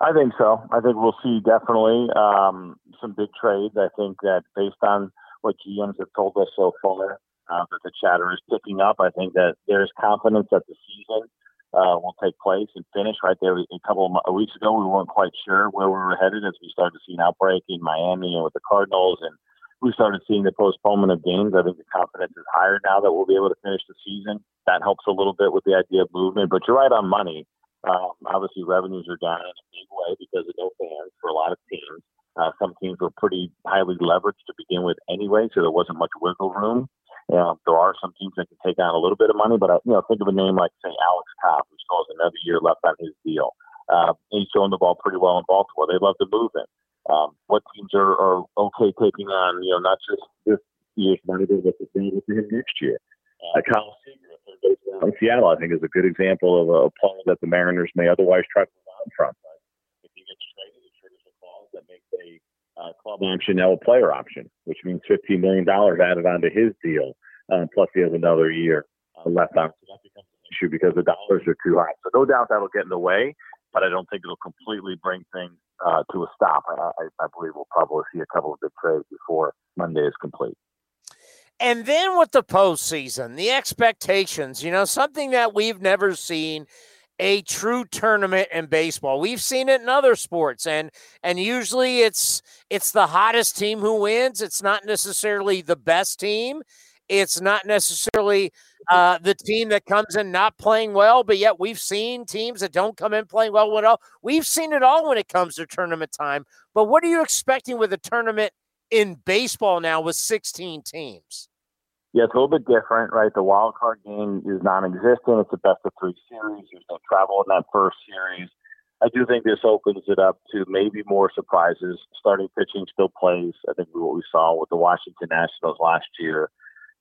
I think so. I think we'll see definitely um, some big trades. I think that based on what GMs have told us so far, uh, that the chatter is picking up. I think that there's confidence that the season uh, will take place and finish right there. A couple of weeks ago, we weren't quite sure where we were headed as we started to see an outbreak in Miami and with the Cardinals, and we started seeing the postponement of games. I think the confidence is higher now that we'll be able to finish the season. That helps a little bit with the idea of movement, but you're right on money. Um, obviously, revenues are down in a big way because of no fans for a lot of teams. Uh, some teams were pretty highly leveraged to begin with anyway, so there wasn't much wiggle room. Um, there are some teams that can take on a little bit of money, but uh, you know, think of a name like say Alex Cobb, who still has another year left on his deal. Uh, he's throwing the ball pretty well in Baltimore. They love to move him. Um, what teams are, are okay taking on, you know, not just this year's money, but what's available for him next year? Uh, Kyle Seager, in Seattle, I think, is a good example of a, a player that the Mariners may otherwise try to move on from. But if he gets traded, it triggers a clause that makes a uh, club option now a player option, which means $15 million added onto his deal. Uh, plus, he has another year uh, left on. So that becomes an issue because the dollars are too high. So, no doubt that'll get in the way, but I don't think it'll completely bring things uh, to a stop. I, I, believe we'll probably see a couple of big trades before Monday is complete. And then with the postseason, the expectations, you know, something that we've never seen a true tournament in baseball. We've seen it in other sports and and usually it's it's the hottest team who wins. It's not necessarily the best team. It's not necessarily uh, the team that comes in not playing well, but yet we've seen teams that don't come in playing well at all. We've seen it all when it comes to tournament time. But what are you expecting with a tournament in baseball now with 16 teams? Yeah, it's a little bit different, right? The wild card game is non-existent. It's a best of three series. There's no travel in that first series. I do think this opens it up to maybe more surprises. Starting pitching still plays. I think what we saw with the Washington Nationals last year.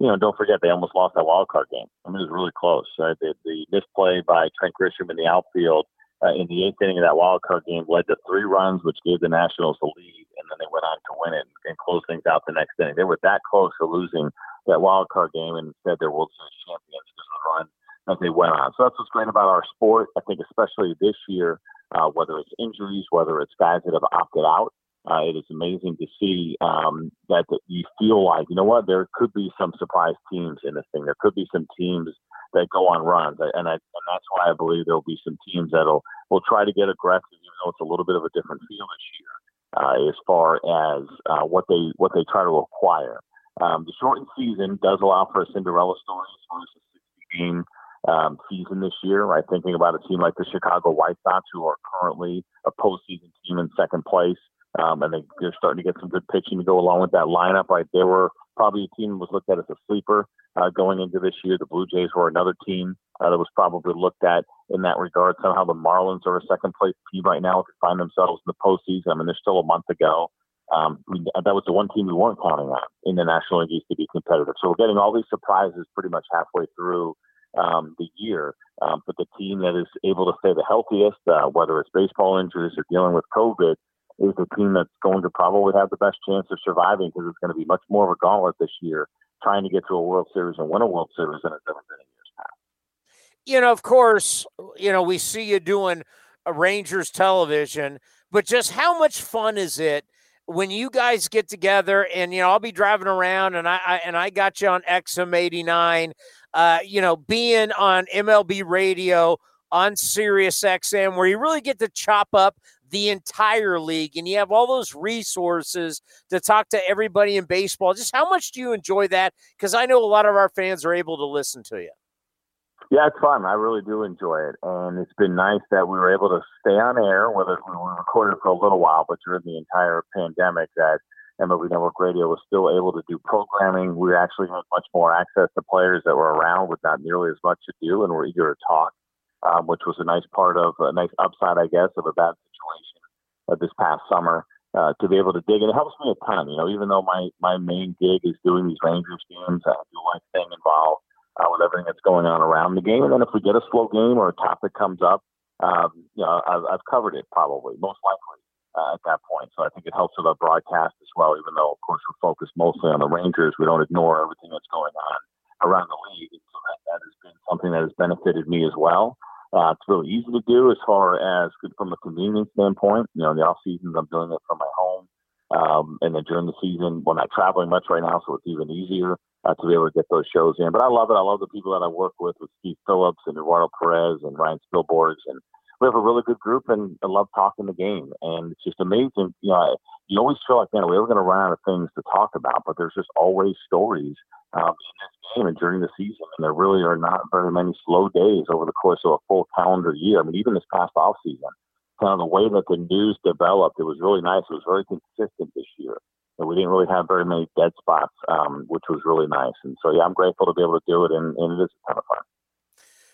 You know, don't forget they almost lost that wild card game. I mean, it was really close. Right? The, the misplay by Trent Grisham in the outfield uh, in the eighth inning of that wild card game led to three runs, which gave the Nationals the lead, and then they went on to win it and close things out the next inning. They were that close to losing that wild card game and instead they're World Series champions because of the run that they went on. So that's what's great about our sport. I think especially this year, uh, whether it's injuries, whether it's guys that have opted out, uh, it is amazing to see um, that, that you feel like you know what there could be some surprise teams in this thing. There could be some teams that go on runs, and I, and that's why I believe there will be some teams that'll will try to get aggressive, even though it's a little bit of a different feel this year uh, as far as uh, what they what they try to acquire. Um, the shortened season does allow for a Cinderella story as far as a 60 game um, season this year. Right, thinking about a team like the Chicago White Sox, who are currently a postseason team in second place, um, and they, they're starting to get some good pitching to go along with that lineup. Right, they were probably a team that was looked at as a sleeper uh, going into this year. The Blue Jays were another team uh, that was probably looked at in that regard. Somehow the Marlins are a second place team right now to find themselves in the postseason. I mean, there's still a month to go. Um, that was the one team we weren't counting on in the National League East to be competitive. So we're getting all these surprises pretty much halfway through um, the year. Um, but the team that is able to stay the healthiest, uh, whether it's baseball injuries or dealing with COVID, is the team that's going to probably have the best chance of surviving because it's going to be much more of a gauntlet this year trying to get to a World Series and win a World Series than it's ever been in years past. You know, of course, you know, we see you doing a Rangers television, but just how much fun is it when you guys get together and you know I'll be driving around and I, I and I got you on XM89, uh, you know, being on MLB radio on Sirius XM where you really get to chop up the entire league and you have all those resources to talk to everybody in baseball. Just how much do you enjoy that? Because I know a lot of our fans are able to listen to you. Yeah, it's fun. I really do enjoy it, and it's been nice that we were able to stay on air. Whether we were recorded for a little while, but during the entire pandemic, that MLB Network Radio was still able to do programming. We actually had much more access to players that were around with not nearly as much to do, and were eager to talk, um, which was a nice part of a nice upside, I guess, of a bad situation uh, this past summer. Uh, to be able to dig, and it helps me a ton. You know, even though my my main gig is doing these Rangers games, I do like staying involved uh, with everything that's going on around the game. And then if we get a slow game or a topic comes up, um, you know, I've, I've covered it probably, most likely uh, at that point. So I think it helps with our broadcast as well, even though, of course, we're focused mostly on the Rangers. We don't ignore everything that's going on around the league. And so that, that has been something that has benefited me as well. Uh, it's really easy to do as far as from a convenience standpoint. You know, in the off seasons, I'm doing it from my home. Um, and then during the season, we're not traveling much right now, so it's even easier uh, to be able to get those shows in. But I love it. I love the people that I work with, with Steve Phillips and Eduardo Perez and Ryan Spilborghs, and we have a really good group, and I love talking the game. And it's just amazing. You know, you always feel like, man, we are going to run out of things to talk about, but there's just always stories um, in this game and during the season. And there really are not very many slow days over the course of a full calendar year. I mean, even this past off season, kind of the way that the news developed, it was really nice. It was very consistent this year and we didn't really have very many dead spots, um, which was really nice. And so, yeah, I'm grateful to be able to do it, and, and it is a ton of fun.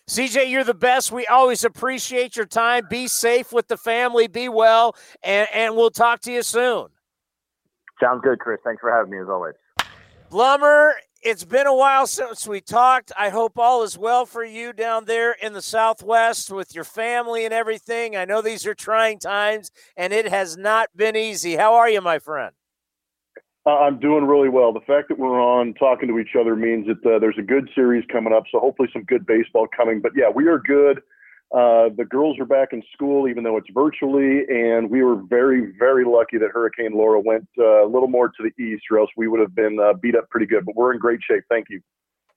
CJ, you're the best. We always appreciate your time. Be safe with the family. Be well, and, and we'll talk to you soon. Sounds good, Chris. Thanks for having me as always. Blummer, it's been a while since we talked. I hope all is well for you down there in the Southwest with your family and everything. I know these are trying times, and it has not been easy. How are you, my friend? I'm doing really well. The fact that we're on talking to each other means that uh, there's a good series coming up. So hopefully some good baseball coming. But yeah, we are good. Uh, the girls are back in school, even though it's virtually, and we were very, very lucky that Hurricane Laura went uh, a little more to the east, or else we would have been uh, beat up pretty good. But we're in great shape. Thank you.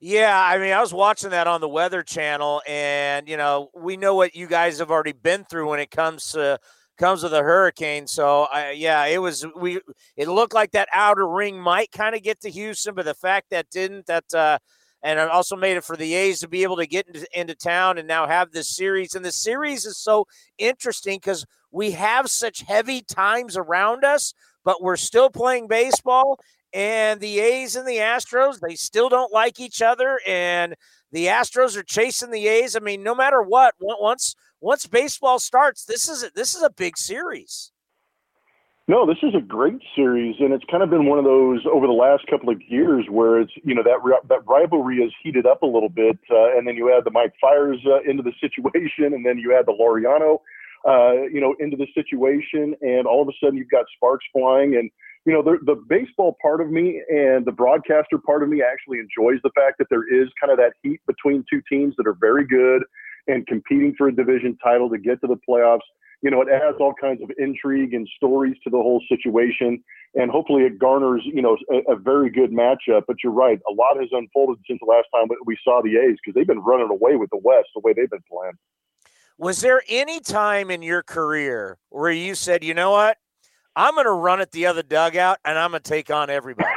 Yeah, I mean, I was watching that on the Weather Channel, and you know, we know what you guys have already been through when it comes to comes to the hurricane. So, I, yeah, it was we. It looked like that outer ring might kind of get to Houston, but the fact that didn't, that uh, and it also made it for the A's to be able to get into, into town and now have this series. And the series is so interesting because we have such heavy times around us, but we're still playing baseball. And the A's and the Astros, they still don't like each other. And the Astros are chasing the A's. I mean, no matter what, once once baseball starts, this is a, this is a big series. No, this is a great series, and it's kind of been one of those over the last couple of years where it's you know that that rivalry has heated up a little bit, uh, and then you add the Mike Fiers uh, into the situation, and then you add the Laureano, uh, you know, into the situation, and all of a sudden you've got sparks flying, and you know the the baseball part of me and the broadcaster part of me actually enjoys the fact that there is kind of that heat between two teams that are very good and competing for a division title to get to the playoffs you know, it adds all kinds of intrigue and stories to the whole situation. And hopefully it garners, you know, a, a very good matchup. But you're right. A lot has unfolded since the last time we saw the A's because they've been running away with the West the way they've been playing. Was there any time in your career where you said, you know what? I'm going to run at the other dugout and I'm going to take on everybody?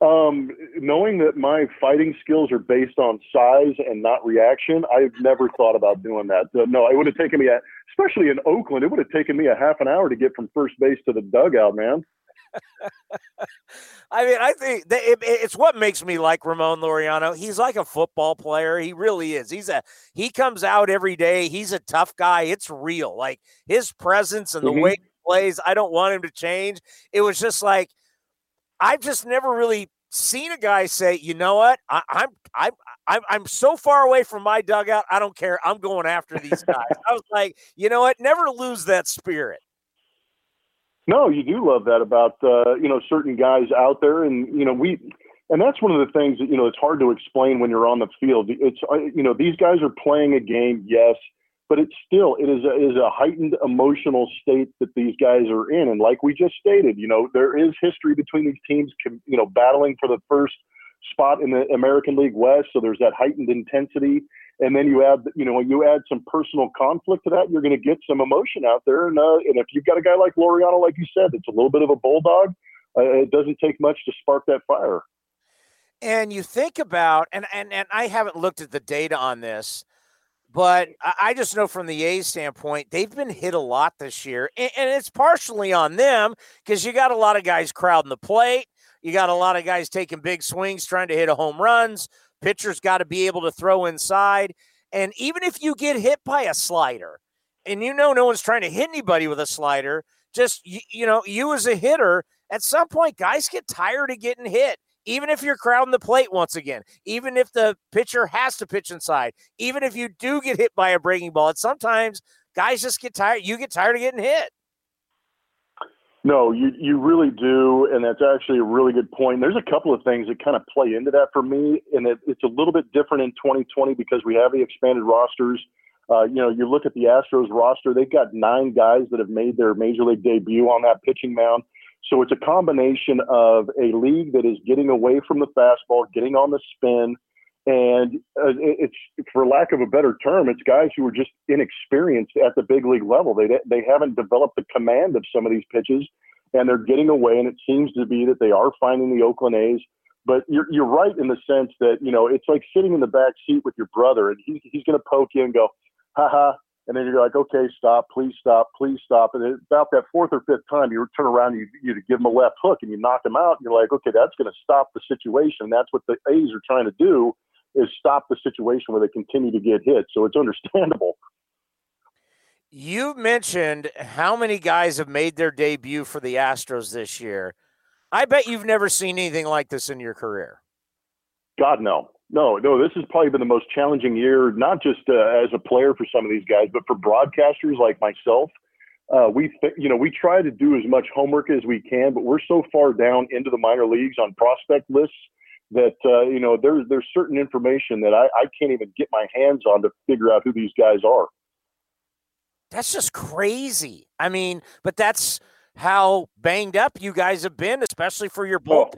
Um, knowing that my fighting skills are based on size and not reaction, I've never thought about doing that. Uh, no, it would have taken me, a, especially in Oakland, it would have taken me a half an hour to get from first base to the dugout, man. *laughs* I mean, I think it, it's what makes me like Ramon Laureano. He's like a football player. He really is. He's a he comes out every day. He's a tough guy. It's real. Like his presence and the mm-hmm. way he plays. I don't want him to change. It was just like I've just never really seen a guy say, you know what, I, I'm I'm I'm I'm so far away from my dugout, I don't care. I'm going after these guys. I was like, you know what, never lose that spirit. No, you do love that about uh, you know certain guys out there, and you know we, and that's one of the things that you know it's hard to explain when you're on the field. It's uh, you know these guys are playing a game, yes, but it's still it is a, is a heightened emotional state that these guys are in. And like we just stated you know there is history between these teams you know battling for the first spot in the American League West. So there's that heightened intensity. And then you add you know when you add some personal conflict to that you're going to get some emotion out there. And uh, and if you've got a guy like Laureano like you said it's a little bit of a bulldog uh, it doesn't take much to spark that fire. And you think about and and and I haven't looked at the data on this but I just know from the A's standpoint, they've been hit a lot this year. And it's partially on them because you got a lot of guys crowding the plate. You got a lot of guys taking big swings, trying to hit a home runs. Pitchers got to be able to throw inside. And even if you get hit by a slider, and you know no one's trying to hit anybody with a slider, just you, you know, you as a hitter, at some point, guys get tired of getting hit even if you're crowding the plate once again, even if the pitcher has to pitch inside, even if you do get hit by a breaking ball, sometimes guys just get tired. You get tired of getting hit. No, you you really do, and that's actually a really good point. There's a couple of things that kind of play into that for me, and it, it's a little bit different in 2020 because we have the expanded rosters. Uh, you know, you look at the Astros roster; they've got nine guys that have made their major league debut on that pitching mound. So it's a combination of a league that is getting away from the fastball, getting on the spin, and uh, it's for lack of a better term, it's guys who are just inexperienced at the big league level. They they haven't developed the command of some of these pitches, and they're getting away. And it seems to be that they are finding the Oakland A's. But you're you're right in the sense that you know it's like sitting in the back seat with your brother, and he's he's going to poke you and go, "Ha ha, and then you're like, okay, stop, please stop, please stop. And about that fourth or fifth time, you turn around, you you give them a left hook, and you knock them out. And you're like, okay, that's going to stop the situation. That's what the A's are trying to do is stop the situation where they continue to get hit. So it's understandable. You mentioned how many guys have made their debut for the Astros this year. I bet you've never seen anything like this in your career. God, no. No, no, this has probably been the most challenging year, not just uh, as a player for some of these guys, but for broadcasters like myself. Uh, we, th- you know, we try to do as much homework as we can, but we're so far down into the minor leagues on prospect lists that uh, you know there's there's certain information that I, I can't even get my hands on to figure out who these guys are. That's just crazy. I mean, but that's how banged up you guys have been, especially for your oh.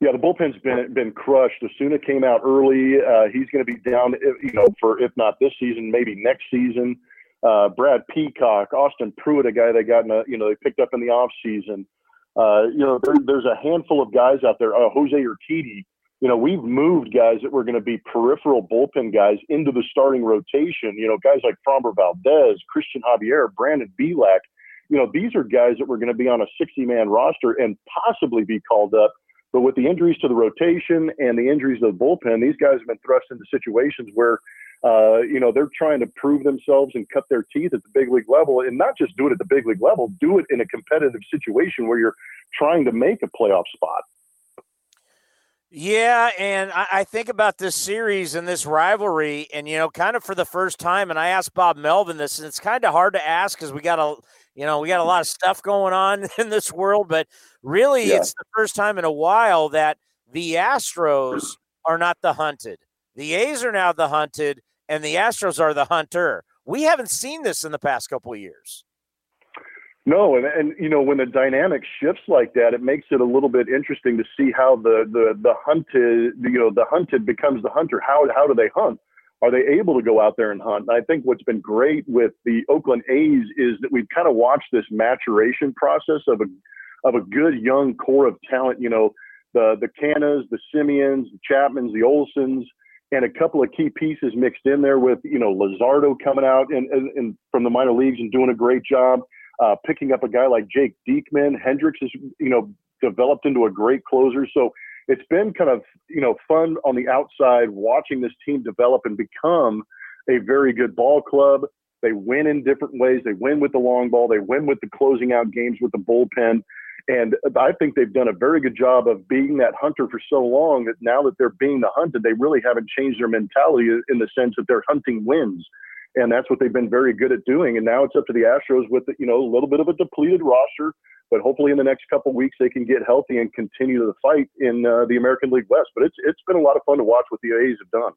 Yeah, the bullpen's been been crushed. Osuna came out early. Uh, he's going to be down, you know, for if not this season, maybe next season. Uh, Brad Peacock, Austin Pruitt, a guy they got in a, you know, they picked up in the off season. Uh, you know, there, there's a handful of guys out there. Uh, Jose Urquidy, you know, we've moved guys that were going to be peripheral bullpen guys into the starting rotation. You know, guys like Framber Valdez, Cristian Javier, Brandon Bielak. You know, these are guys that were going to be on a 60 man roster and possibly be called up but with the injuries to the rotation and the injuries to the bullpen, these guys have been thrust into situations where, uh, you know, they're trying to prove themselves and cut their teeth at the big league level, and not just do it at the big league level, do it in a competitive situation where you're trying to make a playoff spot. Yeah, and I, I, think about this series and this rivalry, and you know, kind of for the first time. And I asked Bob Melvin this, and it's kind of hard to ask because we got a, you know, we got a lot of stuff going on *laughs* in this world. But really, yeah. it's the first time in a while that the Astros are not the hunted. The A's are now the hunted, and the Astros are the hunter. We haven't seen this in the past couple of years. No, and and you know when the dynamic shifts like that, it makes it a little bit interesting to see how the the the hunted you know the hunted becomes the hunter. How how do they hunt? Are they able to go out there and hunt? And I think what's been great with the Oakland A's is that we've kind of watched this maturation process of a of a good young core of talent. You know, the the Canhas, the Semiens, the Chapmans, the Olsons, and a couple of key pieces mixed in there with you know Luzardo coming out and, and, and from the minor leagues and doing a great job uh, picking up a guy like Jake Diekman. Hendriks is, you know, developed into a great closer. So it's been kind of, you know, fun on the outside watching this team develop and become a very good ball club. They win in different ways. They win with the long ball. They win with the closing out games with the bullpen. And I think they've done a very good job of being that hunter for so long that now that they're being the hunted, they really haven't changed their mentality in the sense that they're hunting wins and that's what they've been very good at doing. And now it's up to the Astros with you know a little bit of a depleted roster, but hopefully in the next couple weeks they can get healthy and continue the fight in uh, the American League West. But it's it's been a lot of fun to watch what the A's have done.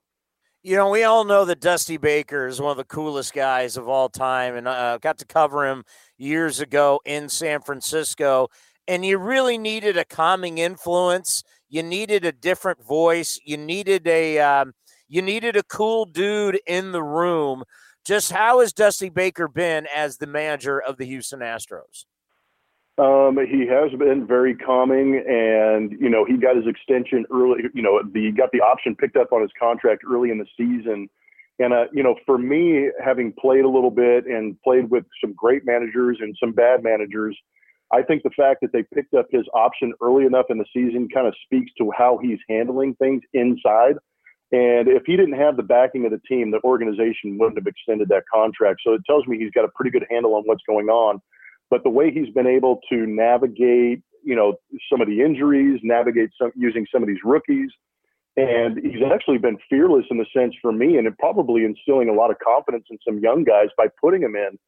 You know, we all know that Dusty Baker is one of the coolest guys of all time, and uh, got to cover him years ago in San Francisco. And you really needed a calming influence. You needed a different voice. You needed a um, you needed a cool dude in the room just how has Dusty Baker been as the manager of the Houston Astros? Um, he has been very calming, and you know he got his extension early. You know, the got the option picked up on his contract early in the season, and uh, you know, for me, having played a little bit and played with some great managers and some bad managers, I think the fact that they picked up his option early enough in the season kind of speaks to how he's handling things inside. And if he didn't have the backing of the team, the organization wouldn't have extended that contract. So it tells me he's got a pretty good handle on what's going on. But the way he's been able to navigate, you know, some of the injuries, navigate some using some of these rookies, and he's actually been fearless in the sense for me, and probably instilling a lot of confidence in some young guys by putting them in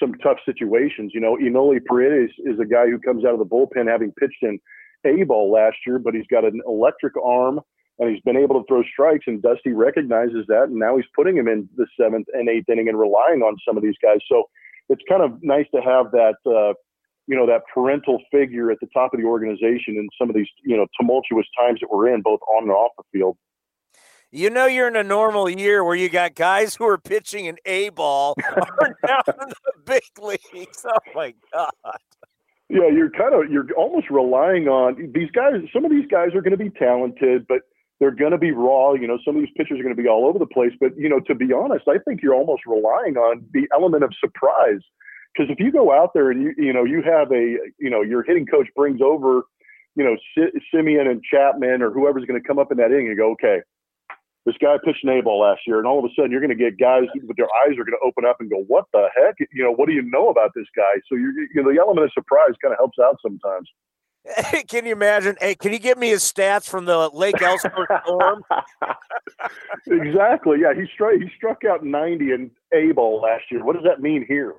some tough situations. You know, Enoli Paredes is a guy who comes out of the bullpen having pitched in A ball last year, but he's got an electric arm and he's been able to throw strikes. And Dusty recognizes that, and now he's putting him in the seventh and eighth inning and relying on some of these guys. So it's kind of nice to have that, uh, you know, that parental figure at the top of the organization in some of these, you know, tumultuous times that we're in, both on and off the field. You know, you're in a normal year where you got guys who are pitching an A ball *laughs* are now in the big leagues. Oh my god. Yeah, you're kind of you're almost relying on these guys. Some of these guys are going to be talented, but they're going to be raw. You know, some of these pitchers are going to be all over the place. But, you know, to be honest, I think you're almost relying on the element of surprise. Because if you go out there and you, you know, you have a, you know, your hitting coach brings over, you know, Semien and Chapman or whoever's going to come up in that inning and go, okay, this guy pitched an A ball last year, and all of a sudden you're going to get guys with their eyes are going to open up and go, "What the heck? You know, what do you know about this guy?" So you, you know, the element of surprise kind of helps out sometimes. *laughs* can you imagine? Hey, can you give me his stats from the Lake Elsinore storm? *laughs* exactly. Yeah, he struck he struck out 90 in A ball last year. What does that mean here?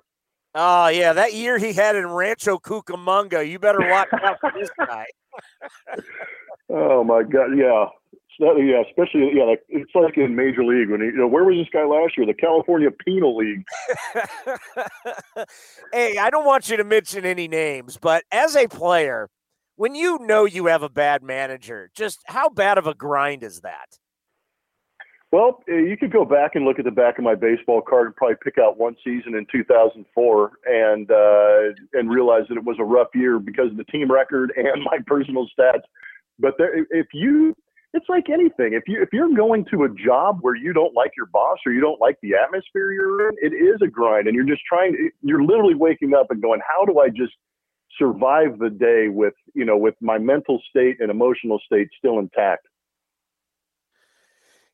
Oh yeah, that year he had in Rancho Cucamonga. You better watch out for this guy. *laughs* Oh my God, yeah, so, yeah, especially yeah, like it's like in Major League when he, you know where was this guy last year? The California Penal League. hey, I don't want you to mention any names, but as a player, when you know you have a bad manager, just how bad of a grind is that? Well, eh, you could go back and look at the back of my baseball card and probably pick out one season in 2004 and uh, and realize that it was a rough year because of the team record *laughs* and my personal stats. But there, if you it's like anything. If you if you're going to a job where you don't like your boss or you don't like the atmosphere you're in, it is a grind, and you're just trying. You're literally waking up and going, "How do I just survive the day with you know with my mental state and emotional state still intact?"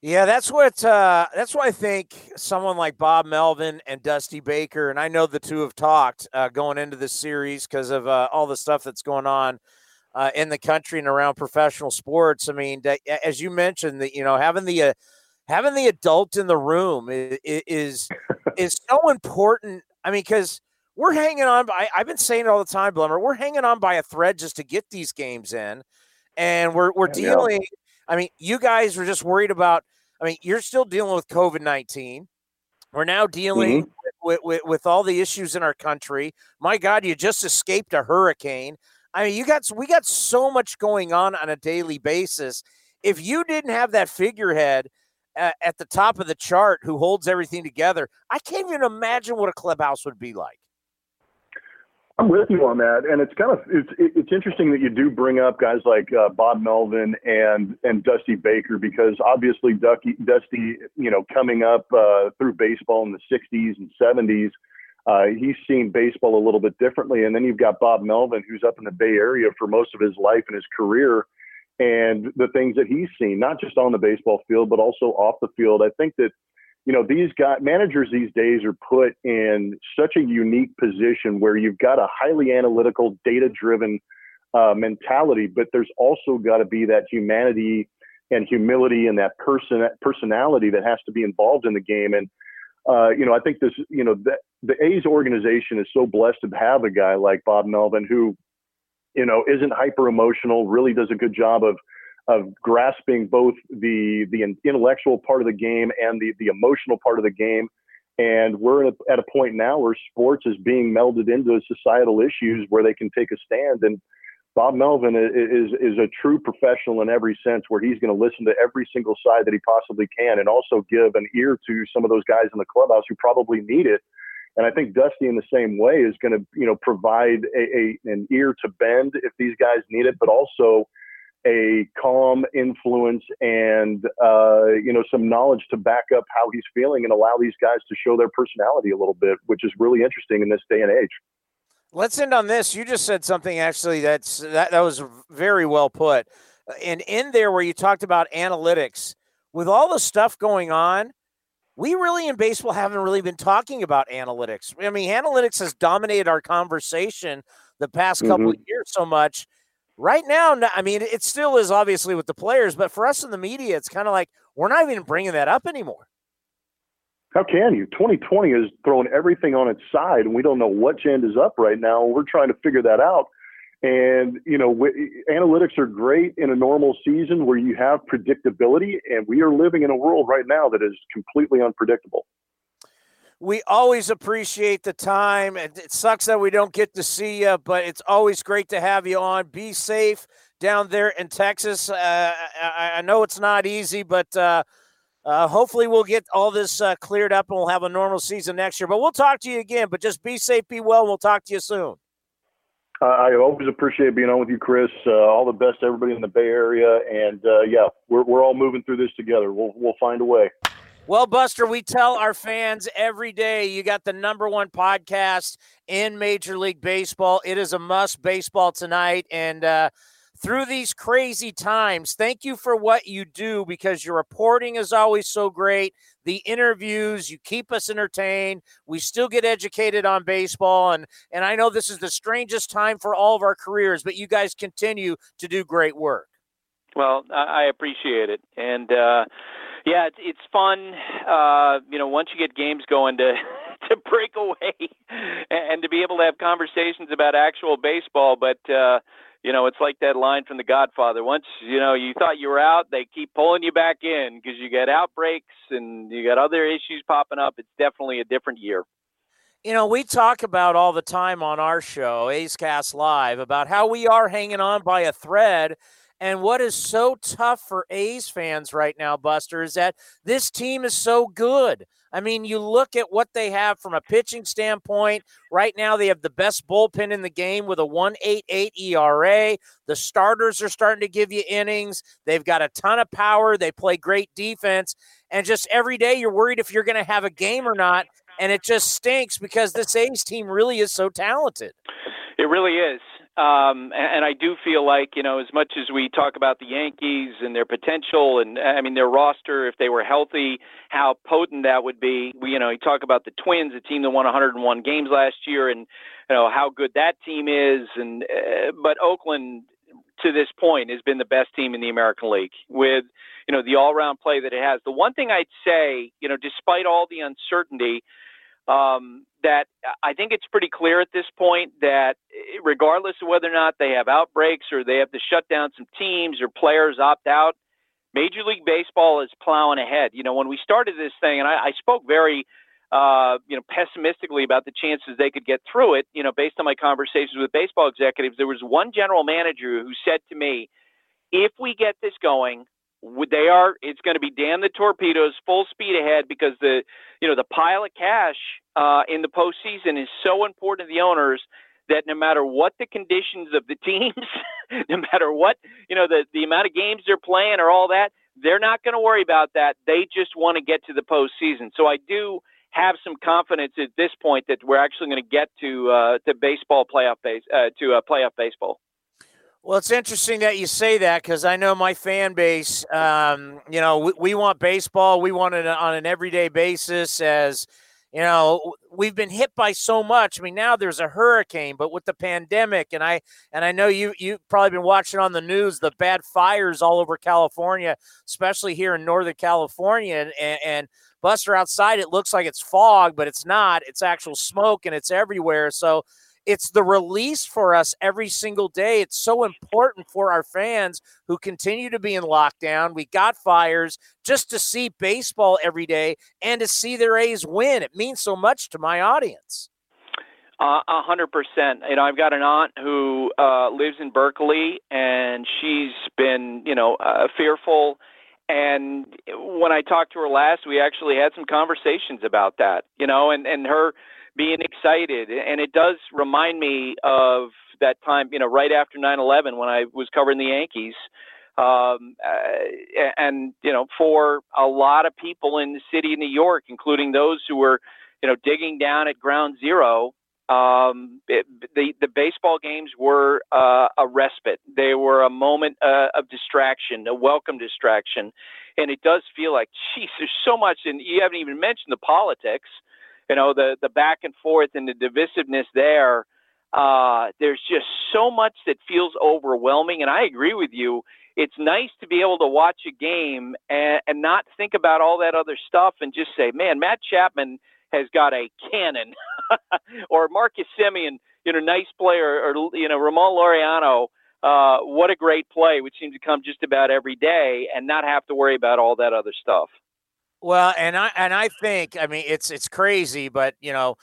Yeah, that's what uh, that's why I think someone like Bob Melvin and Dusty Baker, and I know the two have talked uh, going into this series because of uh, all the stuff that's going on uh, in the country and around professional sports. I mean, as you mentioned, that you know having the uh, having the adult in the room is is, *laughs* is so important. I mean, because we're hanging on. By, I've been saying it all the time, Blummer. We're hanging on by a thread just to get these games in, and we're we're dealing. I mean, you guys were just worried about. I mean, you're still dealing with COVID nineteen. We're now dealing mm-hmm. with, with, with all the issues in our country. My God, you just escaped a hurricane. I mean, you got we got so much going on on a daily basis. If you didn't have that figurehead at, at the top of the chart who holds everything together, I can't even imagine what a clubhouse would be like. I'm with you on that, and it's kind of it's it's interesting that you do bring up guys like uh, Bob Melvin and and Dusty Baker because obviously Ducky, Dusty, you know, coming up uh, through baseball in the '60s and '70s, uh, he's seen baseball a little bit differently. And then you've got Bob Melvin, who's up in the Bay Area for most of his life and his career, and the things that he's seen, not just on the baseball field, but also off the field. I think that, you know, these managers these days are put in such a unique position where you've got a highly analytical, data driven uh, mentality, but there's also got to be that humanity and humility and that person personality that has to be involved in the game. And uh, you know, I think this, you know, the, the A's organization is so blessed to have a guy like Bob Melvin who, you know, isn't hyper emotional, really does a good job of of grasping both the the intellectual part of the game and the the emotional part of the game. And we're at a, at a point now where sports is being melded into societal issues where they can take a stand. And Bob Melvin is is a true professional in every sense, where he's going to listen to every single side that he possibly can, and also give an ear to some of those guys in the clubhouse who probably need it. And I think Dusty, in the same way, is going to you know provide a, a an ear to bend if these guys need it, but also a calm influence and uh, you know some knowledge to back up how he's feeling and allow these guys to show their personality a little bit, which is really interesting in this day and age. Let's end on this. You just said something actually that's that, that was very well put. And in there where you talked about analytics, with all the stuff going on, we really in baseball haven't really been talking about analytics. I mean, analytics has dominated our conversation the past couple mm-hmm. of years so much. Right now, I mean, it still is obviously with the players, but for us in the media, it's kind of like we're not even bringing that up anymore. How can you? 2020 is throwing everything on its side, and we don't know which end is up right now. We're trying to figure that out. And you know, w- analytics are great in a normal season where you have predictability, and we are living in a world right now that is completely unpredictable. We always appreciate the time. It sucks that we don't get to see you, but it's always great to have you on. Be safe down there in Texas. Uh, I, I, know it's not easy, but uh, uh, hopefully, we'll get all this uh, cleared up and we'll have a normal season next year. But we'll talk to you again. But just be safe, be well, and we'll talk to you soon. I always appreciate being on with you, Chris. Uh, all the best to everybody in the Bay Area. And uh, yeah, we're, we're all moving through this together. We'll, we'll find a way. Well, Buster, we tell our fans every day you got the number one podcast in Major League Baseball. It is a must baseball tonight. And, uh, through these crazy times. Thank you for what you do because your reporting is always so great. The interviews, you keep us entertained. We still get educated on baseball and and I know this is the strangest time for all of our careers, but you guys continue to do great work. Well, I appreciate it. And uh yeah, it's it's fun uh you know, once you get games going to *laughs* to break away and to be able to have conversations about actual baseball, but uh you know, it's like that line from The Godfather. Once you know you thought you were out, they keep pulling you back in because you get outbreaks and you got other issues popping up. It's definitely a different year. You know, we talk about all the time on our show, A's Cast Live, about how we are hanging on by a thread. And what is so tough for A's fans right now, Buster, is that this team is so good. I mean, you look at what they have from a pitching standpoint. Right now, they have the best bullpen in the game with a 188 ERA. The starters are starting to give you innings. They've got a ton of power. They play great defense. And just every day, you're worried if you're going to have a game or not. And it just stinks because this A's team really is so talented. It really is. Um, and, and I do feel like, you know, as much as we talk about the Yankees and their potential and, I mean, their roster, if they were healthy, how potent that would be. We, you know, you talk about the Twins, a team that won 101 games last year, and, you know, how good that team is. And, uh, but Oakland, to this point, has been the best team in the American League with, you know, the all-round play that it has. The one thing I'd say, you know, despite all the uncertainty, um, that I think it's pretty clear at this point that eh, regardless of whether or not they have outbreaks or they have to shut down some teams or players opt out, Major League Baseball is plowing ahead. You know, when we started this thing, and I, I spoke very, uh, you know, pessimistically about the chances they could get through it. You know, based on my conversations with baseball executives, there was one general manager who said to me, "If we get this going, they are it's going to be damn the torpedoes full speed ahead because the you know the pile of cash uh, in the postseason is so important to the owners that no matter what the conditions of the *laughs* teams, no matter what you know the the amount of games they're playing or all that, they're not going to worry about that. They just want to get to the postseason. So I do have some confidence at this point that we're actually going to get to uh, to baseball playoff base uh, to uh, playoff baseball. Well, it's interesting that you say that because I know my fan base. Um, you know, we, we, want baseball. We want it on an everyday basis. As you know, we've been hit by so much. I mean, now there's a hurricane, but with the pandemic, and I and I know you you've probably been watching on the news the bad fires all over California, especially here in Northern California, and, and Buster outside. It looks like it's fog, but it's not. It's actual smoke, and it's everywhere. So it's the release for us every single day. It's so important for our fans who continue to be in lockdown. We got fires just to see baseball every day and to see their A's win. It means so much to my audience. A hundred percent. You know, I've got an aunt who uh, lives in Berkeley, and she's been, you know, uh, fearful. And when I talked to her last, we actually had some conversations about that. You know, and and her being excited. And it does remind me of that time, you know, right after 9 11 when I was covering the Yankees. Um, uh, and, you know, for a lot of people in the city of New York, including those who were, you know, digging down at ground zero, um, it, the the baseball games were uh, a respite. They were a moment uh, of distraction, a welcome distraction, and it does feel like, *laughs* geez, there's so much, and you haven't even mentioned the politics you know the the back and forth and the divisiveness there. Uh, there's just so much that feels overwhelming, and I agree with you. It's nice to be able to watch a game and, and not think about all that other stuff and just say, "Man, Matt Chapman has got a cannon," *laughs* or Marcus Semien, you know, nice player, or you know, Ramon Laureano. Uh, what a great play, which seems to come just about every day, and not have to worry about all that other stuff. Well, and I and I think I mean it's it's crazy, but you know,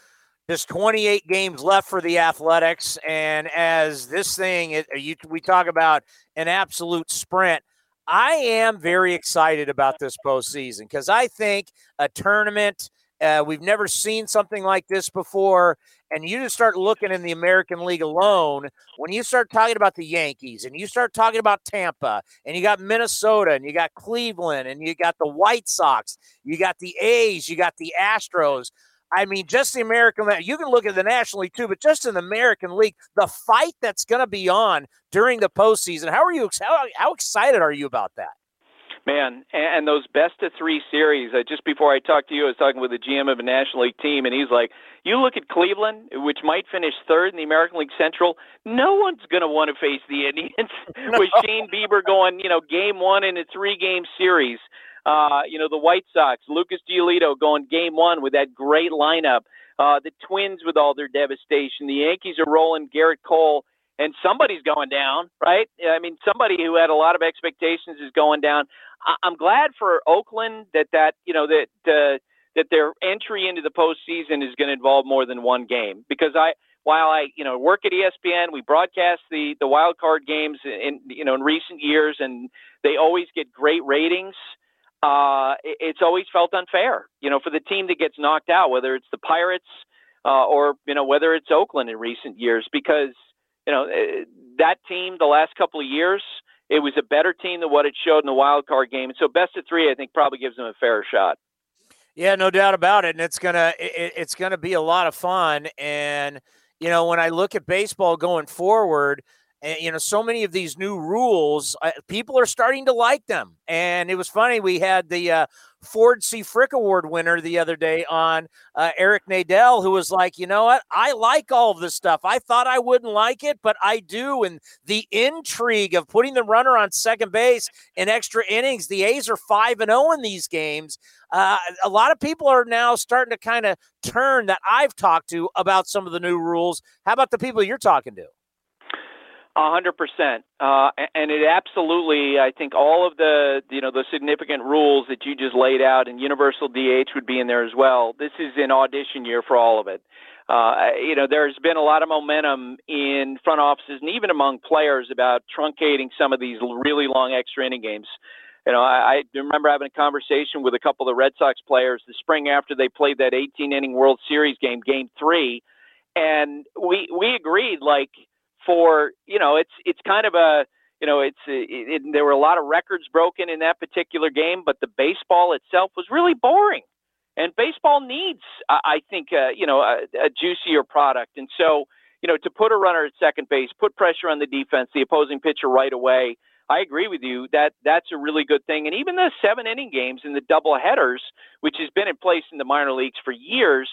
there's 28 games left for the Athletics, and as this thing, it, you, we talk about an absolute sprint. I am very excited about this postseason because I think a tournament uh, we've never seen something like this before. And you just start looking in the American League alone, when you start talking about the Yankees and you start talking about Tampa and you got Minnesota and you got Cleveland and you got the White Sox, you got the A's, you got the Astros. I mean, just the American League. You can look at the National League too, but just in the American League, the fight that's going to be on during the postseason. How are you? How, how excited are you about that? Man, and those best of three series. Uh, just before I talked to you, I was talking with the GM of a National League team, and he's like, "You look at Cleveland, which might finish third in the American League Central. No one's going to want to face the Indians *laughs* *laughs* no. with Shane Bieber going, you know, game one in a three-game series. Uh, you know, the White Sox, Lucas Giolito going game one with that great lineup. Uh, the Twins with all their devastation. The Yankees are rolling Gerrit Cole and somebody's going down, right? I mean, somebody who had a lot of expectations is going down. I'm glad for Oakland that that you know that uh, that their entry into the postseason is going to involve more than one game because I while I you know work at ESPN, we broadcast the the wild card games in you know in recent years, and they always get great ratings. Uh, it's always felt unfair, you know, for the team that gets knocked out, whether it's the Pirates uh, or you know whether it's Oakland in recent years, because you know eh, that team the last couple of years it was a better team than what it showed in the wild card game. And so best of three, I think, probably gives them a fair shot. Yeah, no doubt about it, and it's gonna it, it's gonna be a lot of fun. And you know, when I look at baseball going forward, and you know, so many of these new rules, uh, people are starting to like them. And it was funny. We had the uh, Ford C. Frick Award winner the other day on uh, Eric Nadel, who was like, you know what? I like all of this stuff. I thought I wouldn't like it, but I do. And the intrigue of putting the runner on second base in extra innings, the A's are 5 and 0 in these games. Uh, a lot of people are now starting to kind of turn that I've talked to about some of the new rules. How about the people you're talking to? A hundred percent, uh, and it absolutely. I think all of the you know the significant rules that you just laid out, and universal DH would be in there as well. This is an audition year for all of it. Uh, you know, there's been a lot of momentum in front offices and even among players about truncating some of these really long extra inning games. You know, I, I remember having a conversation with a couple of the Red Sox players the spring after they played that 18 inning World Series game, Game Three, and we we agreed like for you know it's it's kind of a you know it's it, it, there were a lot of records broken in that particular game, but the baseball itself was really boring. And baseball needs, I think, uh, you know, a, a juicier product. And so, you know, to put a runner at second base, put pressure on the defense, the opposing pitcher right away. I agree with you that that's a really good thing. And even the seven inning games and the double headers, which has been in place in the minor leagues for years,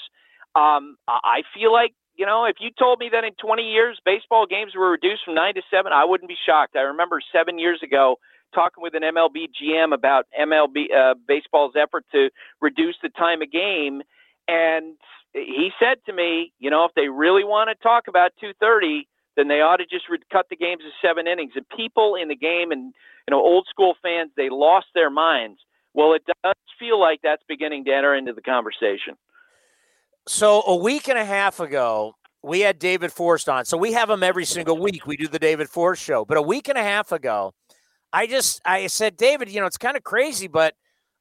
um, I feel like you know, if you told me that in 20 years baseball games were reduced from nine to seven, I wouldn't be shocked. I remember seven years ago talking with an MLB GM about MLB uh, baseball's effort to reduce the time of game, and he said to me, you know, if they really want to talk about 2:30, then they ought to just re- cut the games to seven innings. And people in the game, and you know, old school fans, they lost their minds. Well, it does feel like that's beginning to enter into the conversation. So a week and a half ago, we had David Forst on. So we have him every single week. We do the David Forst show. But a week and a half ago, I just I said, David, you know, it's kind of crazy, but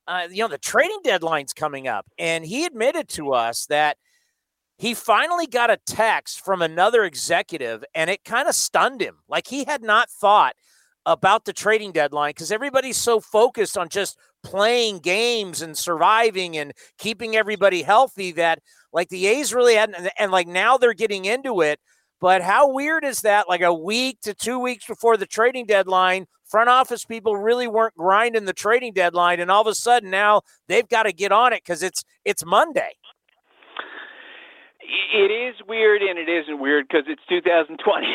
uh, you know, the trading deadline's coming up, and he admitted to us that he finally got a text from another executive, and it kind of stunned him. Like he had not thought about the trading deadline because everybody's so focused on just playing games and surviving and keeping everybody healthy that like the A's really hadn't, and, and like now they're getting into it. But how weird is that? Like a week to two weeks before the trading deadline, front office people really weren't grinding the trading deadline, and all of a sudden now they've got to get on it because it's it's Monday it is weird and it isn't weird because it's 2020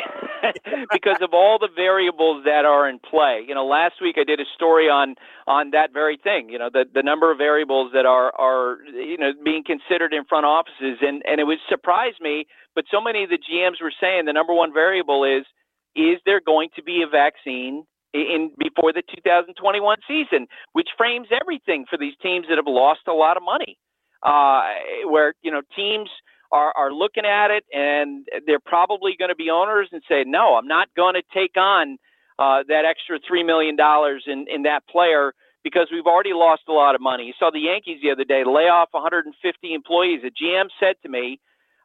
*laughs* because of all the variables that are in play. You know, last week I did a story on on that very thing. You know, the the number of variables that are are you know being considered in front offices, and and it would surprise me. But so many of the GMs were saying the number one variable is is there going to be a vaccine in before the 2021 season, which frames everything for these teams that have lost a lot of money. Uh, where you know teams are, are looking at it and they're probably going to be owners and say, no, I'm not going to take on uh, that extra $3 million in, in that player because we've already lost a lot of money. You saw the Yankees the other day lay off 150 employees. A GM said to me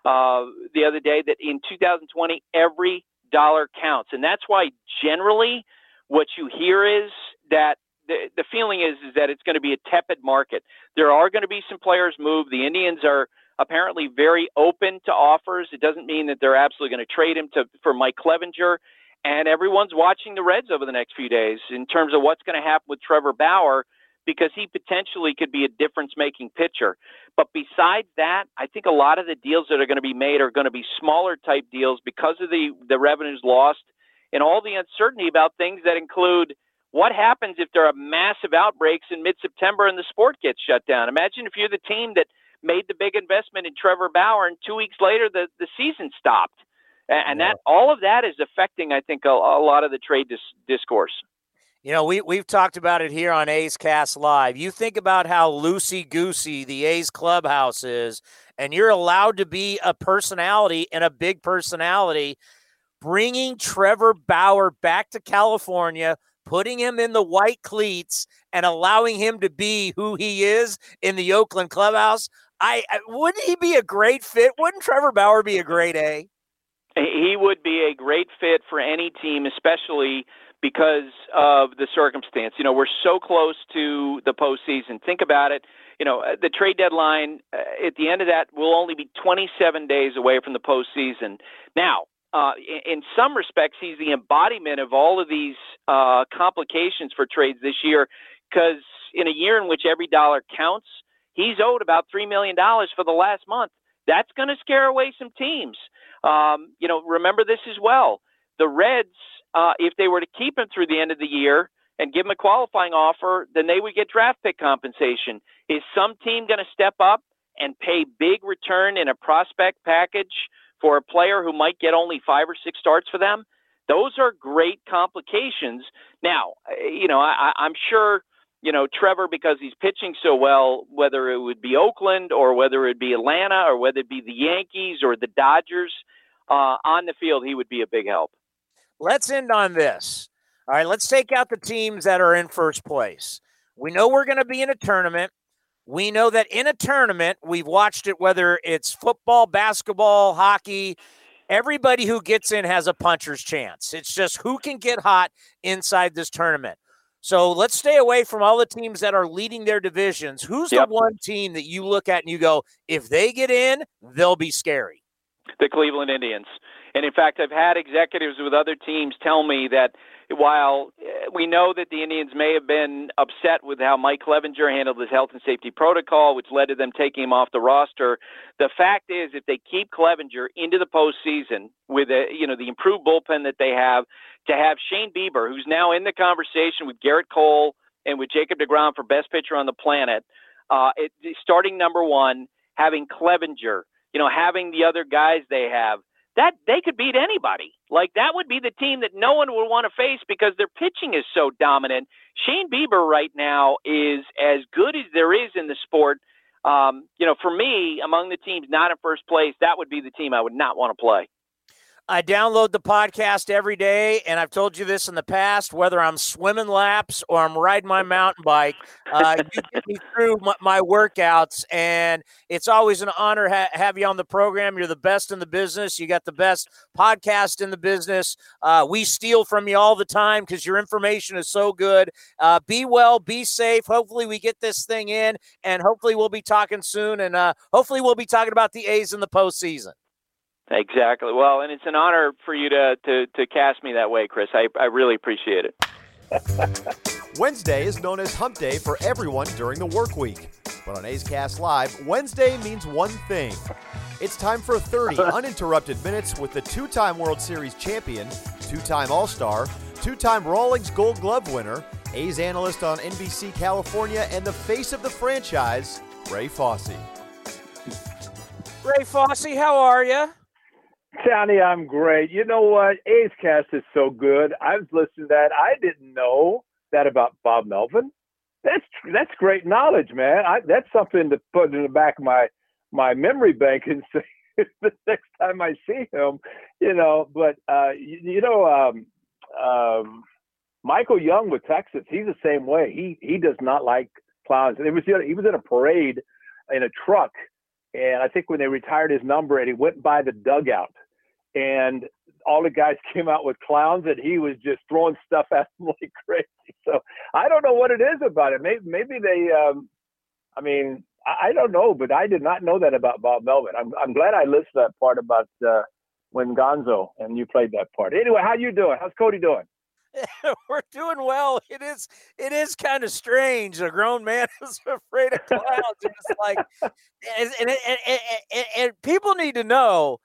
uh, the other day that in 2020, every dollar counts. And that's why generally what you hear is that the, the feeling is, is that it's going to be a tepid market. There are going to be some players move. The Indians are – apparently very open to offers. It doesn't mean that they're absolutely going to trade him to for Mike Clevinger. And everyone's watching the Reds over the next few days in terms of what's going to happen with Trevor Bauer because he potentially could be a difference making pitcher. But besides that, I think a lot of the deals that are going to be made are going to be smaller type deals because of the, the revenues lost and all the uncertainty about things that include what happens if there are massive outbreaks in mid September and the sport gets shut down. Imagine if you're the team that made the big investment in Trevor Bauer, and two weeks later the the season stopped. and, that all of that is affecting, I think, a, a lot of the trade dis- discourse. You know, we we've talked about it here on A's Cast Live. You think about how loosey goosey the A's clubhouse is, and you're allowed to be a personality and a big personality. Bringing Trevor Bauer back to California, putting him in the white cleats, and allowing him to be who he is in the Oakland clubhouse. I, I wouldn't he be a great fit? Wouldn't Trevor Bauer be a great A? He would be a great fit for any team, especially because of the circumstance. You know, we're so close to the postseason. Think about it. You know, the trade deadline uh, at the end of that will only be 27 days away from the postseason. Now, uh, in, in some respects, he's the embodiment of all of these uh, complications for trades this year because in a year in which every dollar counts, he's owed about $3 million for the last month. That's going to scare away some teams. Um, you know, remember this as well. The Reds, uh, if they were to keep him through the end of the year and give him a qualifying offer, then they would get draft pick compensation. Is some team going to step up and pay big return in a prospect package for a player who might get only five or six starts for them? Those are great complications. Now, you know, I, I'm sure you know, Trevor, because he's pitching so well, whether it would be Oakland or whether it be Atlanta or whether it be the Yankees or the Dodgers uh, on the field, he would be a big help. Let's end on this. All right, let's take out the teams that are in first place. We know we're going to be in a tournament. We know that in a tournament, we've watched it, whether it's football, basketball, hockey, everybody who gets in has a puncher's chance. It's just who can get hot inside this tournament. So let's stay away from all the teams that are leading their divisions. Who's yep. the one team that you look at and you go, if they get in, they'll be scary? The Cleveland Indians. And in fact, I've had executives with other teams tell me that while eh, we know that the Indians may have been upset with how Mike Clevinger handled his health and safety protocol, which led to them taking him off the roster, the fact is, if they keep Clevinger into the postseason with a, you know the improved bullpen that they have, to have Shane Bieber, who's now in the conversation with Gerrit Cole and with Jacob DeGrom for best pitcher on the planet, uh, it, starting number one, having Clevinger, you know, having the other guys they have, that they could beat anybody. Like that would be the team that no one would want to face because their pitching is so dominant. Shane Bieber right now is as good as there is in the sport. Um, you know, for me, among the teams not in first place, that would be the team I would not want to play. I download the podcast every day, and I've told you this in the past. Whether I'm swimming laps or I'm riding my mountain bike, uh, you get me *laughs* through my, my, workouts, and it's always an honor to ha- have you on the program. You're the best in the business. You got the best podcast in the business. Uh, we steal from you all the time because your information is so good. Uh, be well, be safe. Hopefully, we get this thing in, and hopefully, we'll be talking soon, and uh, hopefully, we'll be talking about the A's in the postseason. Exactly. Well, and it's an honor for you to to, to cast me that way, Chris. I, I really appreciate it. *laughs* Wednesday is known as Hump Day for everyone during the work week. But on A's Cast Live, Wednesday means one thing. It's time for 30 *laughs* uninterrupted minutes with the two time World Series champion, two time All Star, two time Rawlings Gold Glove winner, A's analyst on NBC California, and the face of the franchise, Ray Fosse. Ray Fosse, how are you? Tony, I'm great. You know what? A's Cast is so good. I was listening to that. I didn't know that about Bob Melvin. That's that's great knowledge, man. I, that's something to put in the back of my my memory bank and *laughs* say the next time I see him, you know. But uh, you, you know, um, um, Michael Young with Texas, he's the same way. He he does not like clowns. And It was he was in a parade in a truck, and I think when they retired his number, and he went by the dugout and all the guys *laughs* came out with clowns and he was just throwing stuff at them *laughs* like crazy. So I don't know what it is about it. Maybe maybe they um I mean, I, I don't know, but I did not know that about Bob Melvin. I'm I'm glad I listened to that part about uh when Gonzo and you played that part. Anyway, how you doing? How's Cody doing? *laughs* We're doing well. It is it is kind of strange. A grown man is afraid of clowns. it's like and, and, and, and, and people need to know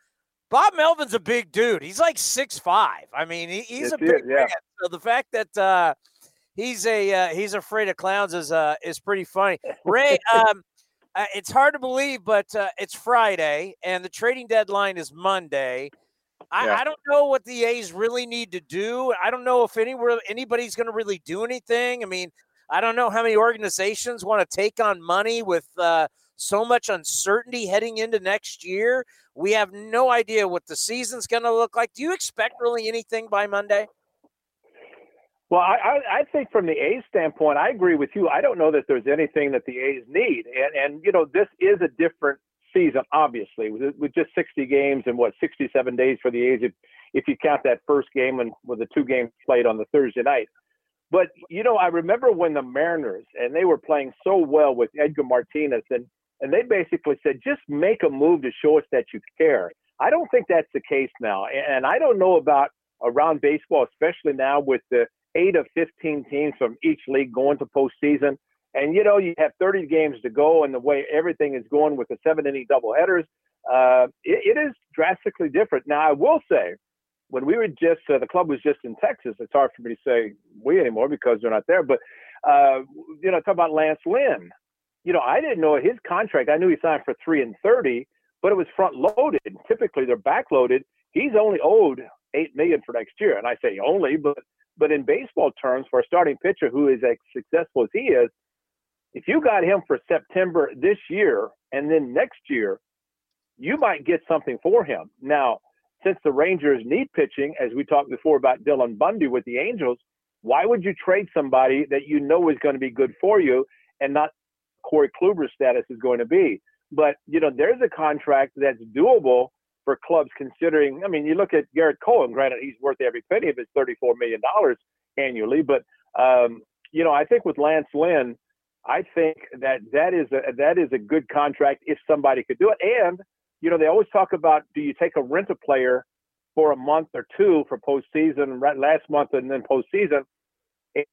Bob Melvin's a big dude. He's like six five. I mean, he, he's a big yeah. man. So the fact that uh, he's a uh, he's afraid of clowns is uh, is pretty funny. Ray, *laughs* um, uh, it's hard to believe, but uh, it's Friday and the trading deadline is Monday. I, Yeah. I don't know what the A's really need to do. I don't know if anywhere anybody's going to really do anything. I mean, I don't know how many organizations want to take on money with uh, so much uncertainty heading into next year. We have no idea what the season's going to look like. Do you expect really anything by Monday? Well, I, I, think from the A's standpoint, I agree with you. I don't know that there's anything that the A's need, and and you know this is a different season, obviously, with, with just 60 games and what 67 days for the A's if if you count that first game and with the two games played on the Thursday night. But you know, I remember when the Mariners and they were playing so well with Edgar Martinez, and and they basically said, just make a move to show us that you care. I don't think that's the case now, and I don't know about around baseball, especially now with the eight of 15 teams from each league going to postseason. And you know, you have 30 games to go, and the way everything is going with the seven inning doubleheaders, uh, it, it is drastically different. Now, I will say, when we were just uh, the club was just in Texas, it's hard for me to say we anymore because they're not there. But uh, you know, talk about Lance Lynn. You know, I didn't know his contract. I knew he signed for three and 30, but it was front loaded. Typically, they're back loaded. He's only owed eight million for next year, and I say only, but but in baseball terms, for a starting pitcher who is as successful as he is, if you got him for September this year and then next year, you might get something for him. Now, since the Rangers need pitching, as we talked before about Dylan Bundy with the Angels, why would you trade somebody that you know is going to be good for you and not Corey Kluber's status is going to be? But you know, there's a contract that's doable for clubs considering. I mean, you look at Gerrit Cole, and granted, he's worth every penny of his $34 million annually. But um, you know, I think with Lance Lynn, I think that that is a that is a good contract if somebody could do it. And you know, they always talk about do you take a rent a player for a month or two for postseason, last month and then postseason,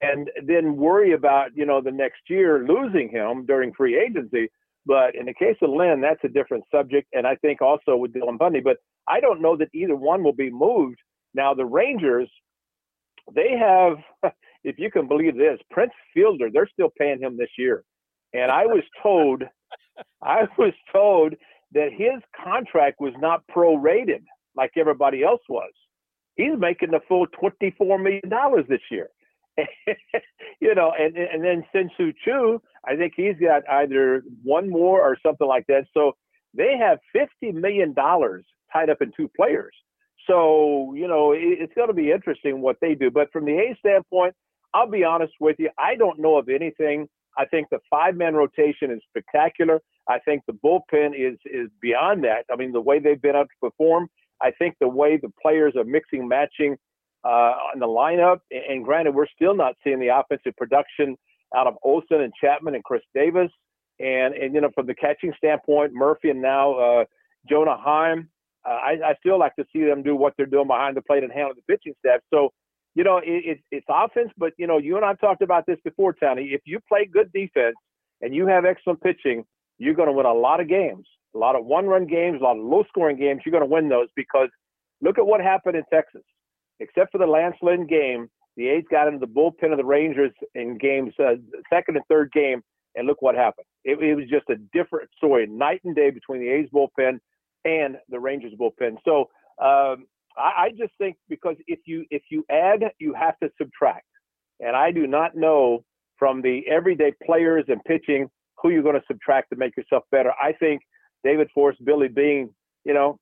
and then worry about you know the next year losing him during free agency. But in the case of Lynn, that's a different subject, and I think also with Dylan Bundy. But I don't know that either one will be moved. Now the Rangers, they have, *laughs* if you can believe this, Prince Fielder, they're still paying him this year, and I was told, *laughs* I was told that his contract was not prorated like everybody else was. He's making the full twenty-four million dollars this year. *laughs* you know, and and then Shin-Soo Choo, I think he's got either one more or something like that. So they have fifty million dollars tied up in two players. So you know, it, it's going to be interesting what they do. But from the A standpoint, I'll be honest with you, I don't know of anything. I think the five-man rotation is spectacular. I think the bullpen is is beyond that. I mean, the way they've been able to perform. I think the way the players are mixing, matching uh, in the lineup. And granted, we're still not seeing the offensive production out of Olson and Chapman and Khris Davis. And, and you know, from the catching standpoint, Murphy and now uh, Jonah Heim, uh, I, I still like to see them do what they're doing behind the plate and handle the pitching staff. So, you know, it, it, it's offense, but, you know, you and I talked about this before, Tony. If you play good defense and you have excellent pitching, you're going to win a lot of games, a lot of one run games, a lot of low scoring games. You're going to win those because look at what happened in Texas except for the Lance Lynn game, the A's got into the bullpen of the Rangers in games uh, second and third game, and look what happened. It, it, was just a different story, night and day between the A's bullpen and the Rangers bullpen. So um, I, I just think because if you if you add, you have to subtract, and I do not know from the everyday players and pitching who you're going to subtract to make yourself better. I think David Forst, Billy Beane, you know,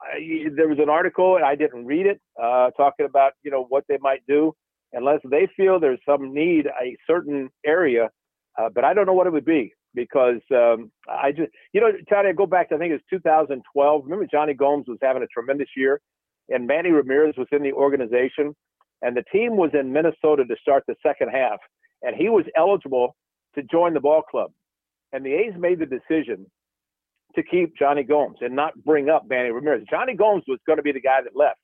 I, there was an article and I didn't read it uh, talking about you know what they might do unless they feel there's some need a certain area, uh, but I don't know what it would be because um, I just you know Tony, I go back to I think it was 2012. Remember Jonny Gomes was having a tremendous year, and Manny Ramirez was in the organization, and the team was in Minnesota to start the second half, and he was eligible to join the ball club, and the A's made the decision to keep Jonny Gomes and not bring up Manny Ramirez. Jonny Gomes was going to be the guy that left.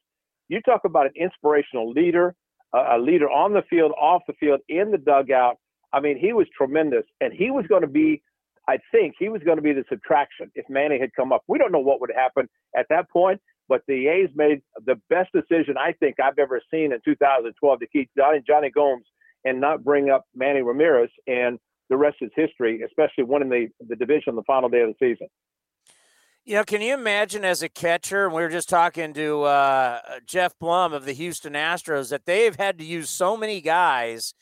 You talk about an inspirational leader, a leader on the field, off the field, in the dugout. I mean, he was tremendous, and he was going to be. I think he was going to be the subtraction if Manny had come up. We don't know what would happen at that point, but the A's made the best decision I think I've ever seen in 2012 to keep Johnny, Jonny Gomes and not bring up Manny Ramirez. And the rest is history, especially winning the, the division on the final day of the season. You know, can you imagine as a catcher, and we were just talking to uh, Geoff Blum of the Houston Astros, that they've had to use so many guys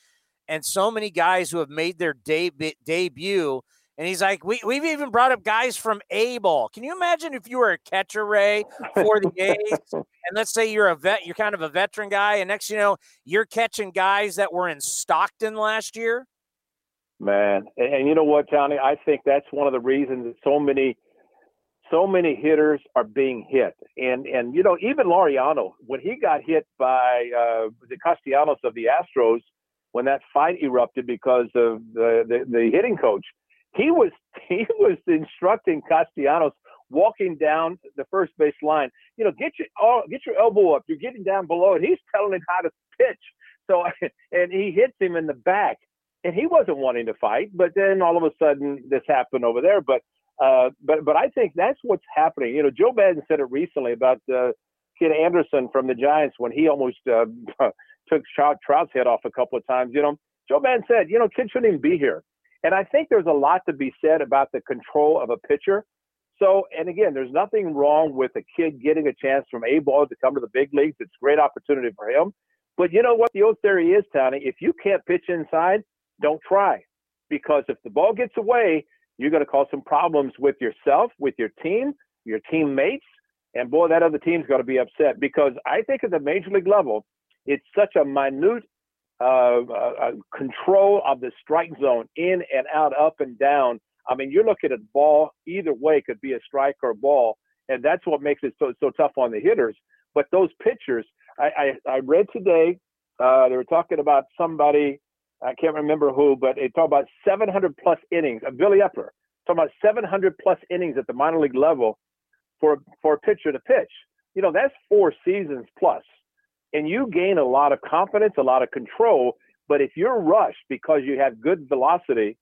and so many guys who have made their de- debut. And he's like, we, we've even brought up guys from A ball. Can you imagine if you were a catcher, Ray, for the A's? and let's say you're a vet, you're kind of a veteran guy, and next you know, you're catching guys that were in Stockton last year? Man, and, and you know what, Tony? I think that's one of the reasons that so many – so many hitters are being hit. And and you know, even Laureano, when he got hit by uh, the Castellanos of the Astros, when that fight erupted because of the, the, the hitting coach, he was *laughs* he was instructing Castellanos walking down the first base line. You know, get your oh, get your elbow up. You're getting down below it. He's telling him how to pitch. So *laughs* and he hits him in the back. And he wasn't wanting to fight, but then all of a sudden this happened over there. But uh, but but I think that's what's happening. You know, Joe Maddon said it recently about uh, kid Anderson from the Giants when he almost uh, *laughs* took Trout, Trout's head off a couple of times. You know, Joe Maddon said, you know, kids shouldn't even be here. And I think there's a lot to be said about the control of a pitcher. So, and again, there's nothing wrong with a kid getting a chance from A ball to come to the big leagues. It's a great opportunity for him. But you know what the old theory is, Tony? If you can't pitch inside, don't try. Because if the ball gets away, you're going to cause some problems with yourself, with your team, your teammates, and boy, that other team's going to be upset because I think at the major league level, it's such a minute uh, uh, uh, control of the strike zone in and out, up and down. I mean, you're looking at ball either way could be a strike or a ball, and that's what makes it so so tough on the hitters. But those pitchers, I I, I read today, uh, they were talking about somebody I can't remember who, but they talk about 700 plus innings. Uh, Billy Eppler talking about 700 plus innings at the minor league level for for a pitcher to pitch. You know, that's four seasons plus. plus, and you gain a lot of confidence, a lot of control. But if you're rushed because you have good velocity,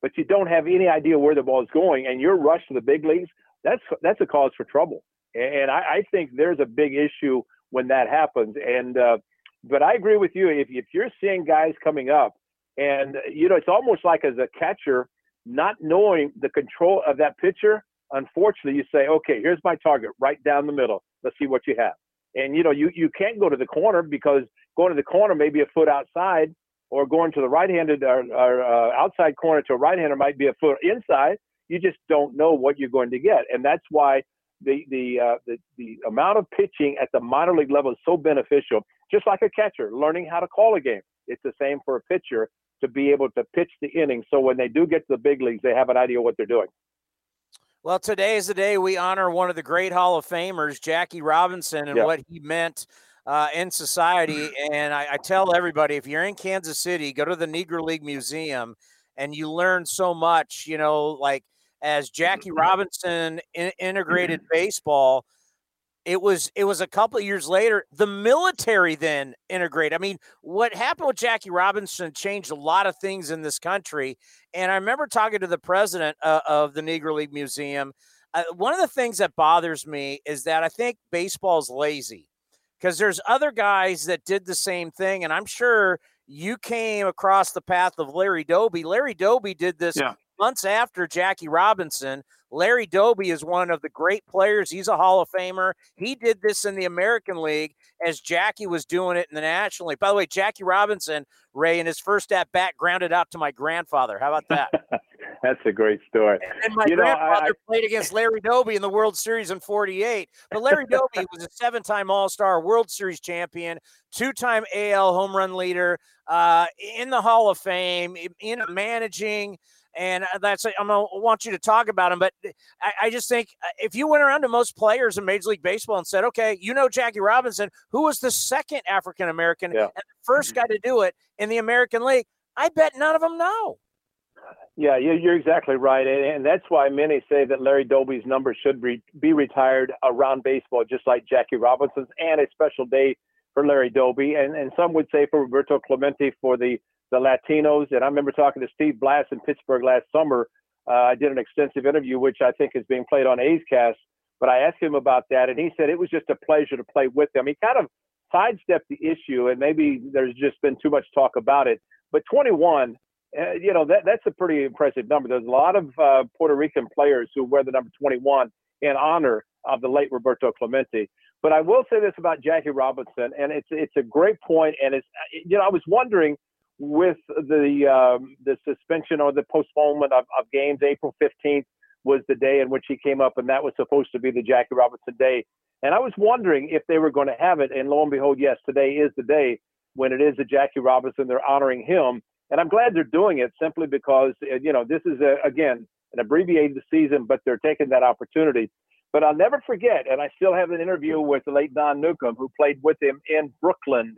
but you don't have any idea where the ball is going, and you're rushed to the big leagues, that's that's a cause for trouble. And I, I think there's a big issue when that happens. And uh, but I agree with you. If if you're seeing guys coming up and, you know, it's almost like as a catcher, not knowing the control of that pitcher, unfortunately, you say, okay, here's my target right down the middle. Let's see what you have. And, you know, you, you can't go to the corner because going to the corner may be a foot outside or going to the right-handed or, or uh, outside corner to a right-hander might be a foot inside. You just don't know what you're going to get. And that's why the, the, uh, the, the amount of pitching at the minor league level is so beneficial, just like a catcher, learning how to call a game. It's the same for a pitcher to be able to pitch the innings. So when they do get to the big leagues, they have an idea what they're doing. Well, today is the day we honor one of the great Hall of Famers, Jackie Robinson, and yeah. what he meant uh, in society. And I, I, tell everybody if you're in Kansas City, go to the Negro League Museum and you learn so much, you know, like as Jackie Robinson in, integrated baseball it was it was a couple of years later the military then integrated i mean what happened with jackie robinson changed a lot of things in this country and i remember talking to the president uh, of the negro league museum uh, one of the things that bothers me is that i think baseball's lazy because there's other guys that did the same thing and i'm sure you came across the path of larry doby larry doby did this yeah. Months after jackie robinson Larry Doby is one of the great players. He's a Hall of Famer. He did this in the American League as Jackie was doing it in the National League. By the way, Jackie Robinson, Ray, in his first at bat, grounded out to my grandfather. How about that? *laughs* That's a great story. And my you grandfather know, I, played against Larry Doby in the World Series in 48. But Larry Doby was a seven time All Star World Series champion, two time AL home run leader, uh, in the Hall of Fame, in managing and uh, that's I'm gonna want you to talk about him. But uh, I, I, just think uh, if you went around to most players in Major League Baseball and said, "Okay, you know Jackie Robinson, who was the second African American yeah. and the first guy to do it in the American League," I bet none of them know. Yeah, you're exactly right, and that's why many say that Larry Doby's number should be be retired around baseball, just like Jackie Robinson's, and a special day for Larry Doby, and and some would say for Roberto Clemente for the the Latinos. And I remember talking to Steve Blass in Pittsburgh last summer. Uh, I did an extensive interview, which I think is being played on A's Cast. But I asked him about that, and he said it was just a pleasure to play with them. He kind of sidestepped the issue, and maybe there's just been too much talk about it. But 21, uh, you know, that, that's a pretty impressive number. There's a lot of uh, Puerto Rican players who wear the number 21 in honor of the late Roberto Clemente. But I will say this about Jackie Robinson, and it's it's a great point, and it's you know I was wondering with the um, the suspension or the postponement of, of games, April 15th was the day in which he came up, and that was supposed to be the Jackie Robinson day. And I was wondering if they were going to have it, and lo and behold, yes, today is the day when it is the Jackie Robinson. They're honoring him, and I'm glad they're doing it simply because uh, you know this is a, again an abbreviated season, but they're taking that opportunity. But I'll never forget, and I still have an interview with the late Don Newcombe, who played with him in Brooklyn,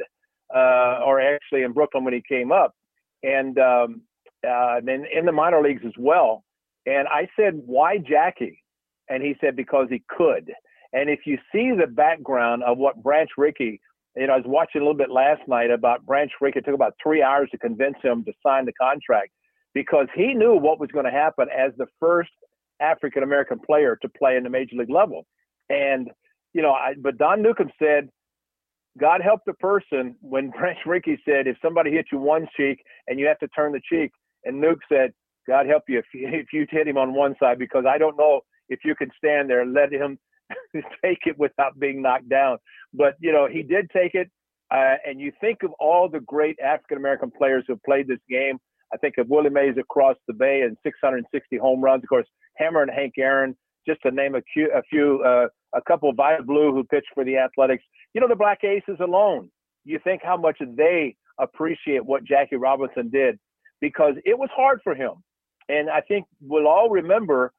uh, or actually in Brooklyn when he came up, and um, uh, then in the minor leagues as well. And I said, "Why Jackie?" And he said, "Because he could." And if you see the background of what Branch Rickey, you know, I was watching a little bit last night about Branch Rickey. It took about three hours to convince him to sign the contract because he knew what was going to happen as the first African American player to play in the major league level. And, you know, I, but Don Newcombe said, God help the person when *laughs* Branch Rickey said, if somebody hits you one cheek and you have to turn the cheek, and Newk said, God help you if you, *laughs* if you hit him on one side because I don't know if you can stand there and let him *laughs* take it without being knocked down. But you know, he did take it. Uh, and you think of all the great African American players who played this game. I think of Willie Mays across the bay and 660 home runs. Of course, Hammerin' Hank Aaron, just to name a few, a, few, uh, a couple of Vida Blue who pitched for the Athletics. You know, the Black Aces alone. You think how much they appreciate what Jackie Robinson did because it was hard for him. And I think we'll all remember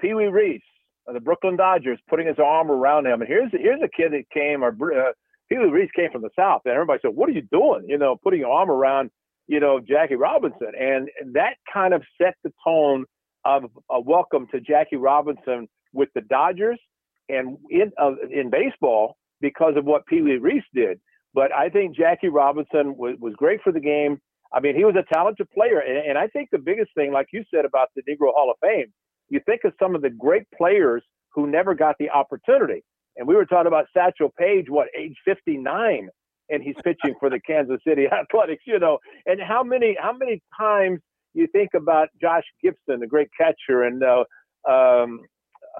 Pee Wee Reese, the Brooklyn Dodgers, putting his arm around him. And here's here's a kid that came, or uh, Pee Wee Reese came from the South, and everybody said, "What are you doing? You know, putting your arm around, you know, Jackie Robinson." And that kind of set the tone of a welcome to Jackie Robinson with the Dodgers and in uh, in baseball because of what Pee Wee Reese did. But I think Jackie Robinson was, was great for the game. I mean, he was a talented player. And, and I think the biggest thing, like you said about the Negro Hall of Fame, you think of some of the great players who never got the opportunity. And we were talking about Satchel Paige, what, age 59, and he's pitching for the Kansas City *laughs* Athletics, you know. And how many how many times you think about Josh Gibson, the great catcher, and uh, um,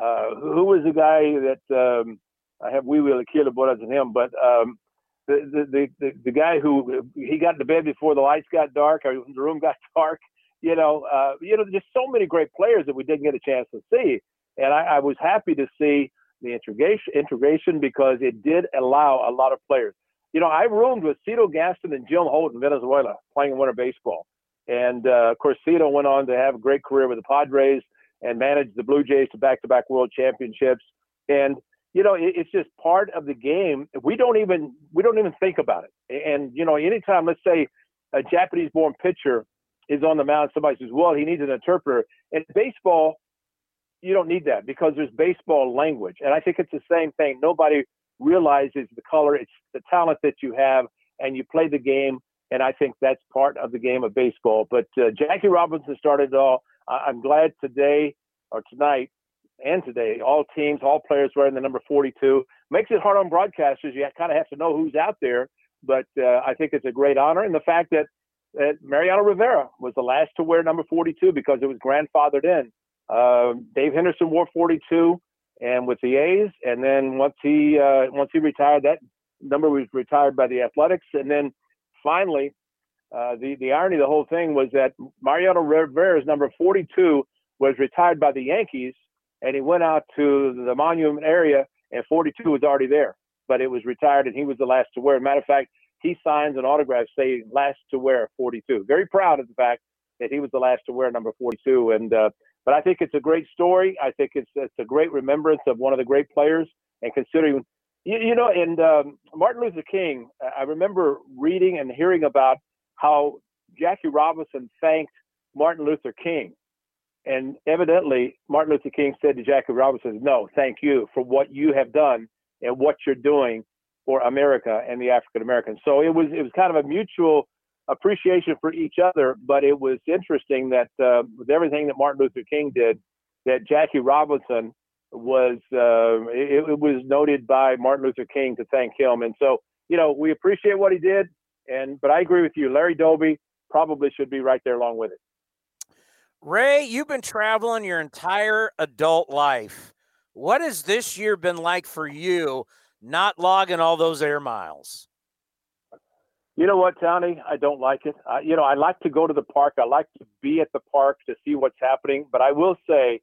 uh, who was the guy that um, I have Wee Wee Akila Boras than him, but um, the, the the the guy who he got into bed before the lights got dark or the room got *laughs* dark. You know, uh, you know, just so many great players that we didn't get a chance to see, and I, I was happy to see the integration integration because it did allow a lot of players. You know, I roomed with Cito Gaston and Jim Holt in Venezuela playing winter baseball, and uh, of course Cito went on to have a great career with the Padres and managed the Blue Jays to back-to-back World Championships. And you know, it, it's just part of the game. We don't even we don't even think about it. And you know, anytime let's say a Japanese-born pitcher is on the mound, somebody says, "Well, he needs an interpreter." In baseball, you don't need that because there's baseball language, and I think it's the same thing. Nobody realizes the color, it's the talent that you have, and you play the game. And I think that's part of the game of baseball. But uh, Jackie Robinson started it all. I'm glad today or tonight and today, all teams, all players wearing the number 42. Makes it hard on broadcasters. You kind of have to know who's out there, but uh, I think it's a great honor. And the fact that, that Mariano Rivera was the last to wear number 42 because it was grandfathered in. Uh, Dave Henderson wore 42, and with the A's, and then once he uh, once he retired, that number was retired by the Athletics, and then finally, uh, the the irony of the whole thing was that Mariano Rivera's number 42 was retired by the Yankees, and he went out to the monument area, and 42 was already there, but it was retired, and he was the last to wear. Matter of fact, he signs an autograph saying last to wear 42. Very proud of the fact that he was the last to wear number 42. And uh, but I think it's a great story. I think it's it's a great remembrance of one of the great players, and considering. You, you know, and um, Martin Luther King, I remember reading and hearing about how Jackie Robinson thanked Martin Luther King and evidently, Martin Luther King said to Jackie Robinson, No, thank you for what you have done and what you're doing for America and the African Americans. So it was it was kind of a mutual appreciation for each other, but it was interesting that uh, with everything that Martin Luther King did, that Jackie Robinson was uh, it, it was noted by Martin Luther King to thank him. And so, you know, we appreciate what he did. And but I agree with you, Larry Doby probably should be right there along with it. Ray, you've been traveling your entire adult life. What has this year been like for you, not logging all those air miles? You know what, Tony? I don't like it. Uh, you know, I like to go to the park. I like to be at the park to see what's happening. But I will say,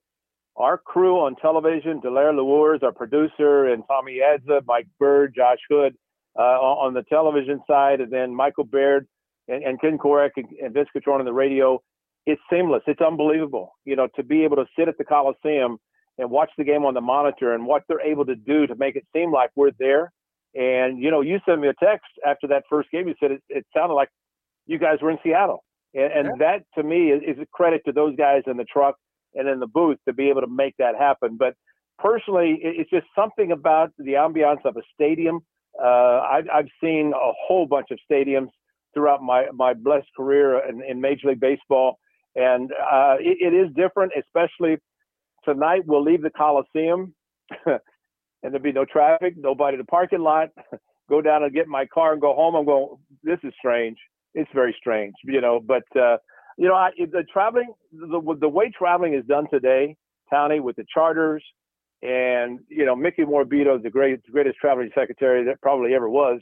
our crew on television, Delaire Lewis, our producer, and Tommy Edza, Mike Bird, Josh Hood, uh, on the television side, and then Michael Baird and, and Ken Korach and, and Vince Cotron on the radio. It's seamless. It's unbelievable. You know, to be able to sit at the Coliseum and watch the game on the monitor and what they're able to do to make it seem like we're there. And you know, you sent me a text after that first game. You said it, it sounded like you guys were in Seattle, and, and yeah. that to me is, is a credit to those guys in the truck and in the booth to be able to make that happen. But personally, it's just something about the ambiance of a stadium. Uh, I've, I've seen a whole bunch of stadiums throughout my, my blessed career in, in Major League Baseball. And uh, it, it is different, especially tonight. We'll leave the Coliseum *laughs* and there'll be no traffic, nobody in the parking lot. *laughs* go down and get my car and go home. I'm going, this is strange. It's very strange, you know, but, uh, you know, I, the traveling, the, the way traveling is done today, Tony, with the charters, and you know, Mickey Morabito is the great, greatest traveling secretary that probably ever was.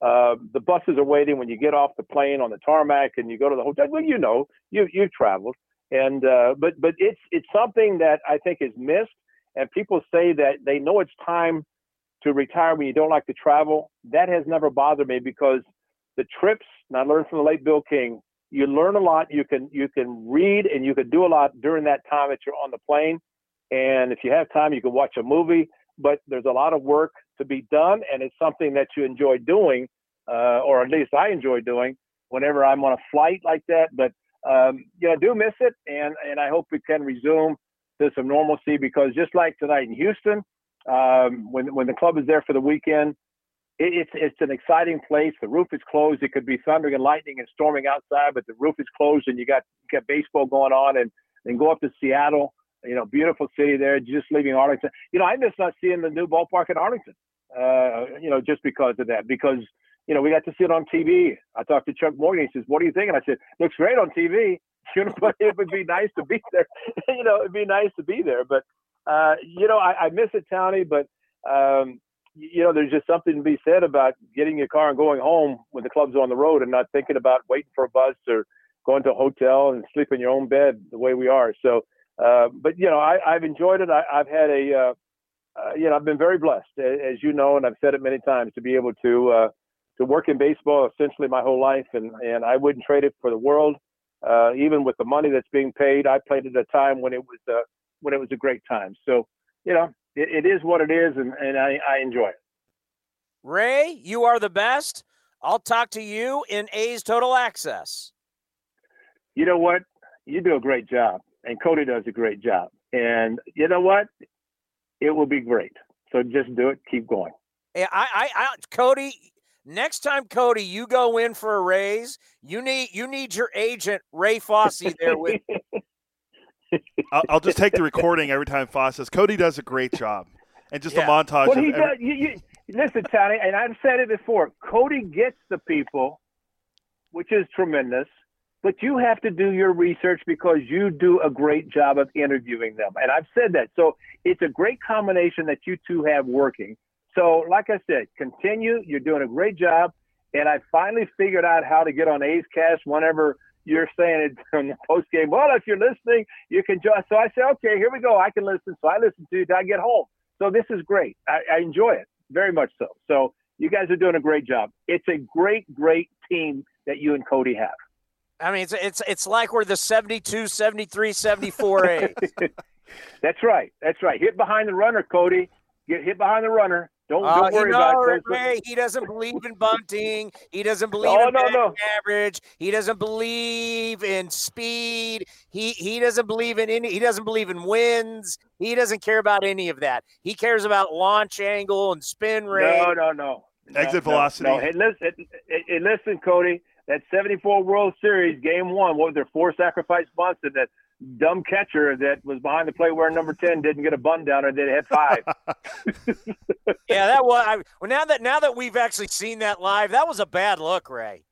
Uh, the buses are waiting when you get off the plane on the tarmac and you go to the hotel. Well, you know, you you've traveled, and uh, but but it's it's something that I think is missed, and people say that they know it's time to retire when you don't like to travel. That has never bothered me because the trips, and I learned from the late Bill King, you learn a lot. You can you can read and you can do a lot during that time that you're on the plane. And if you have time, you can watch a movie. But there's a lot of work to be done, and it's something that you enjoy doing, uh, or at least I enjoy doing whenever I'm on a flight like that. But um, you know, I do miss it, and and I hope we can resume to some normalcy because just like tonight in Houston, um, when when the club is there for the weekend, it, it's it's an exciting place. The roof is closed. It could be thundering and lightning and storming outside, but the roof is closed, and you got you got baseball going on, and then go up to Seattle. You know, beautiful city there. Just leaving Arlington. You know, I miss not seeing the new ballpark in Arlington. Uh, you know, just because of that. Because you know, we got to see it on TV. I talked to Chuck Morgan. He says, "What do you think?" And I said, "Looks great on TV." *laughs* You know, but it would be nice to be there. *laughs* you know, it'd be nice to be there. But uh, you know, I, I miss it, Tony. But um, you know, there's just something to be said about getting your car and going home when the club's on the road and not thinking about waiting for a bus or going to a hotel and sleep in your own bed the way we are. So, uh, but you know, I, I've enjoyed it. I, I've had a, uh, uh, you know, I've been very blessed, as you know, and I've said it many times, to be able to uh, to work in baseball essentially my whole life, and and I wouldn't trade it for the world. Uh, even with the money that's being paid, I played at a time when it was uh, when it was a great time. So, you know, it, it is what it is, and, and I, I enjoy it. Ray, you are the best. I'll talk to you in A's Total Access. You know what? You do a great job, and Cody does a great job. And you know what? It will be great. So just do it. Keep going. Yeah, I, I, I, Cody. Next time, Cody, you go in for a raise. You need you need your agent Ray Fosse there with. *laughs* I'll, I'll, just take the recording every time Fosse says Cody does a great job, and just yeah. a montage. Well, he every- does. You, you, listen, Tony, and I've said it before. Cody gets the people, which is tremendous. But you have to do your research because you do a great job of interviewing them, and I've said that. So it's a great combination that you two have working. So, like I said, continue. You're doing a great job, and I finally figured out how to get on A's Cast whenever you're saying it *laughs* the post game. Well, if you're listening, you can join. So I say, okay, here we go. I can listen. So I listen to you I get home. So this is great. I, I enjoy it very much so. So you guys are doing a great job. It's a great, great team that you and Cody have. I mean, it's it's it's like we're the 72, 73, 74 *laughs* A's. That's right. That's right. Hit behind the runner, Cody. Get hit behind the runner. Don't, uh, don't worry you know, about it. Ray, he doesn't believe in bunting. He doesn't believe oh, in no, no. average. He doesn't believe in speed. He he doesn't believe in any. He doesn't believe in wins. He doesn't care about any of that. He cares about launch angle and spin rate. No, no, no. Exit no, velocity. No, Hey, listen, hey, hey, listen, Cody. That 74 World Series game one. What was there? Four sacrifice bunts and that dumb catcher that was behind the plate wearing number 10 didn't get a bun down or did hit five. *laughs* yeah, that was I, well now that now that we've actually seen that live, that was a bad look, Ray.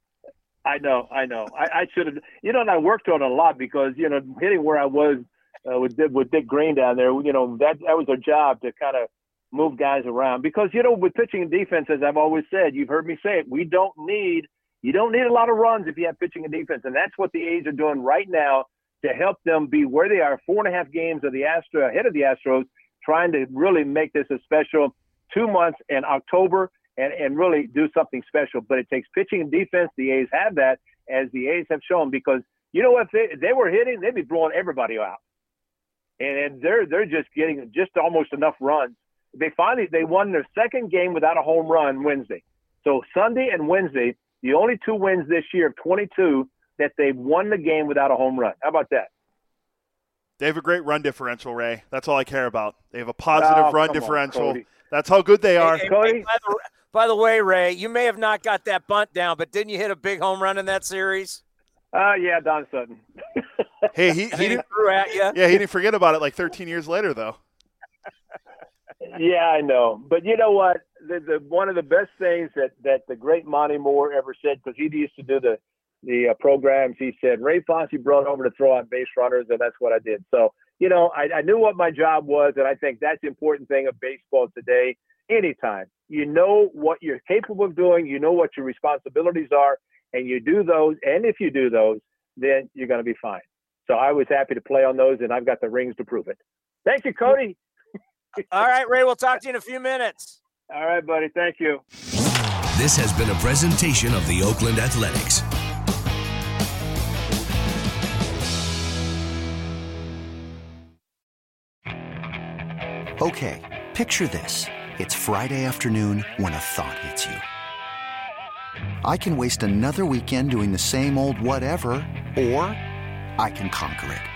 I know, I know. I, I should have you know, and I worked on it a lot because, you know, hitting where I was uh, with with Dick Green down there. You know that that was their job to kind of move guys around because you know with pitching and defense, as I've always said, you've heard me say it, we don't need you don't need a lot of runs if you have pitching and defense, and that's what the A's are doing right now to help them be where they are, four and a half games of the Astro ahead of the Astros, trying to really make this a special two months in October and, and really do something special. But it takes pitching and defense. The A's have that, as the A's have shown, because you know what? If they, if they were hitting, they'd be blowing everybody out. And, and they're they're just getting just almost enough runs. They finally they won their second game without a home run Wednesday. So Sunday and Wednesday, the only two wins this year of 22 that they've won the game without a home run. How about that? They have a great run differential, Ray. That's all I care about. They have a positive Oh, run come on, differential. That's how good they are. Hey, hey, by, the, by the way, Ray, you may have not got that bunt down, but didn't you hit a big home run in that series? Uh, yeah, Don Sutton. *laughs* Hey, he, he he didn't. threw at you. Yeah, he didn't forget about it like 13 years later, though. *laughs* Yeah, I know. But you know what? The, the one of the best things that that the great Monty Moore ever said, because he used to do the the uh, programs. He said Ray Fosse brought over to throw out base runners, and that's what I did. So you know, I, I knew what my job was, and I think that's the important thing of baseball today. Anytime you know what you're capable of doing, you know what your responsibilities are, and you do those. And if you do those, then you're going to be fine. So I was happy to play on those, and I've got the rings to prove it. Thank you, Cody. All right, Ray, we'll talk to you in a few minutes. All right, buddy. Thank you. This has been a presentation of the Oakland Athletics. Okay, picture this. It's Friday afternoon when a thought hits you. I can waste another weekend doing the same old whatever, or I can conquer it.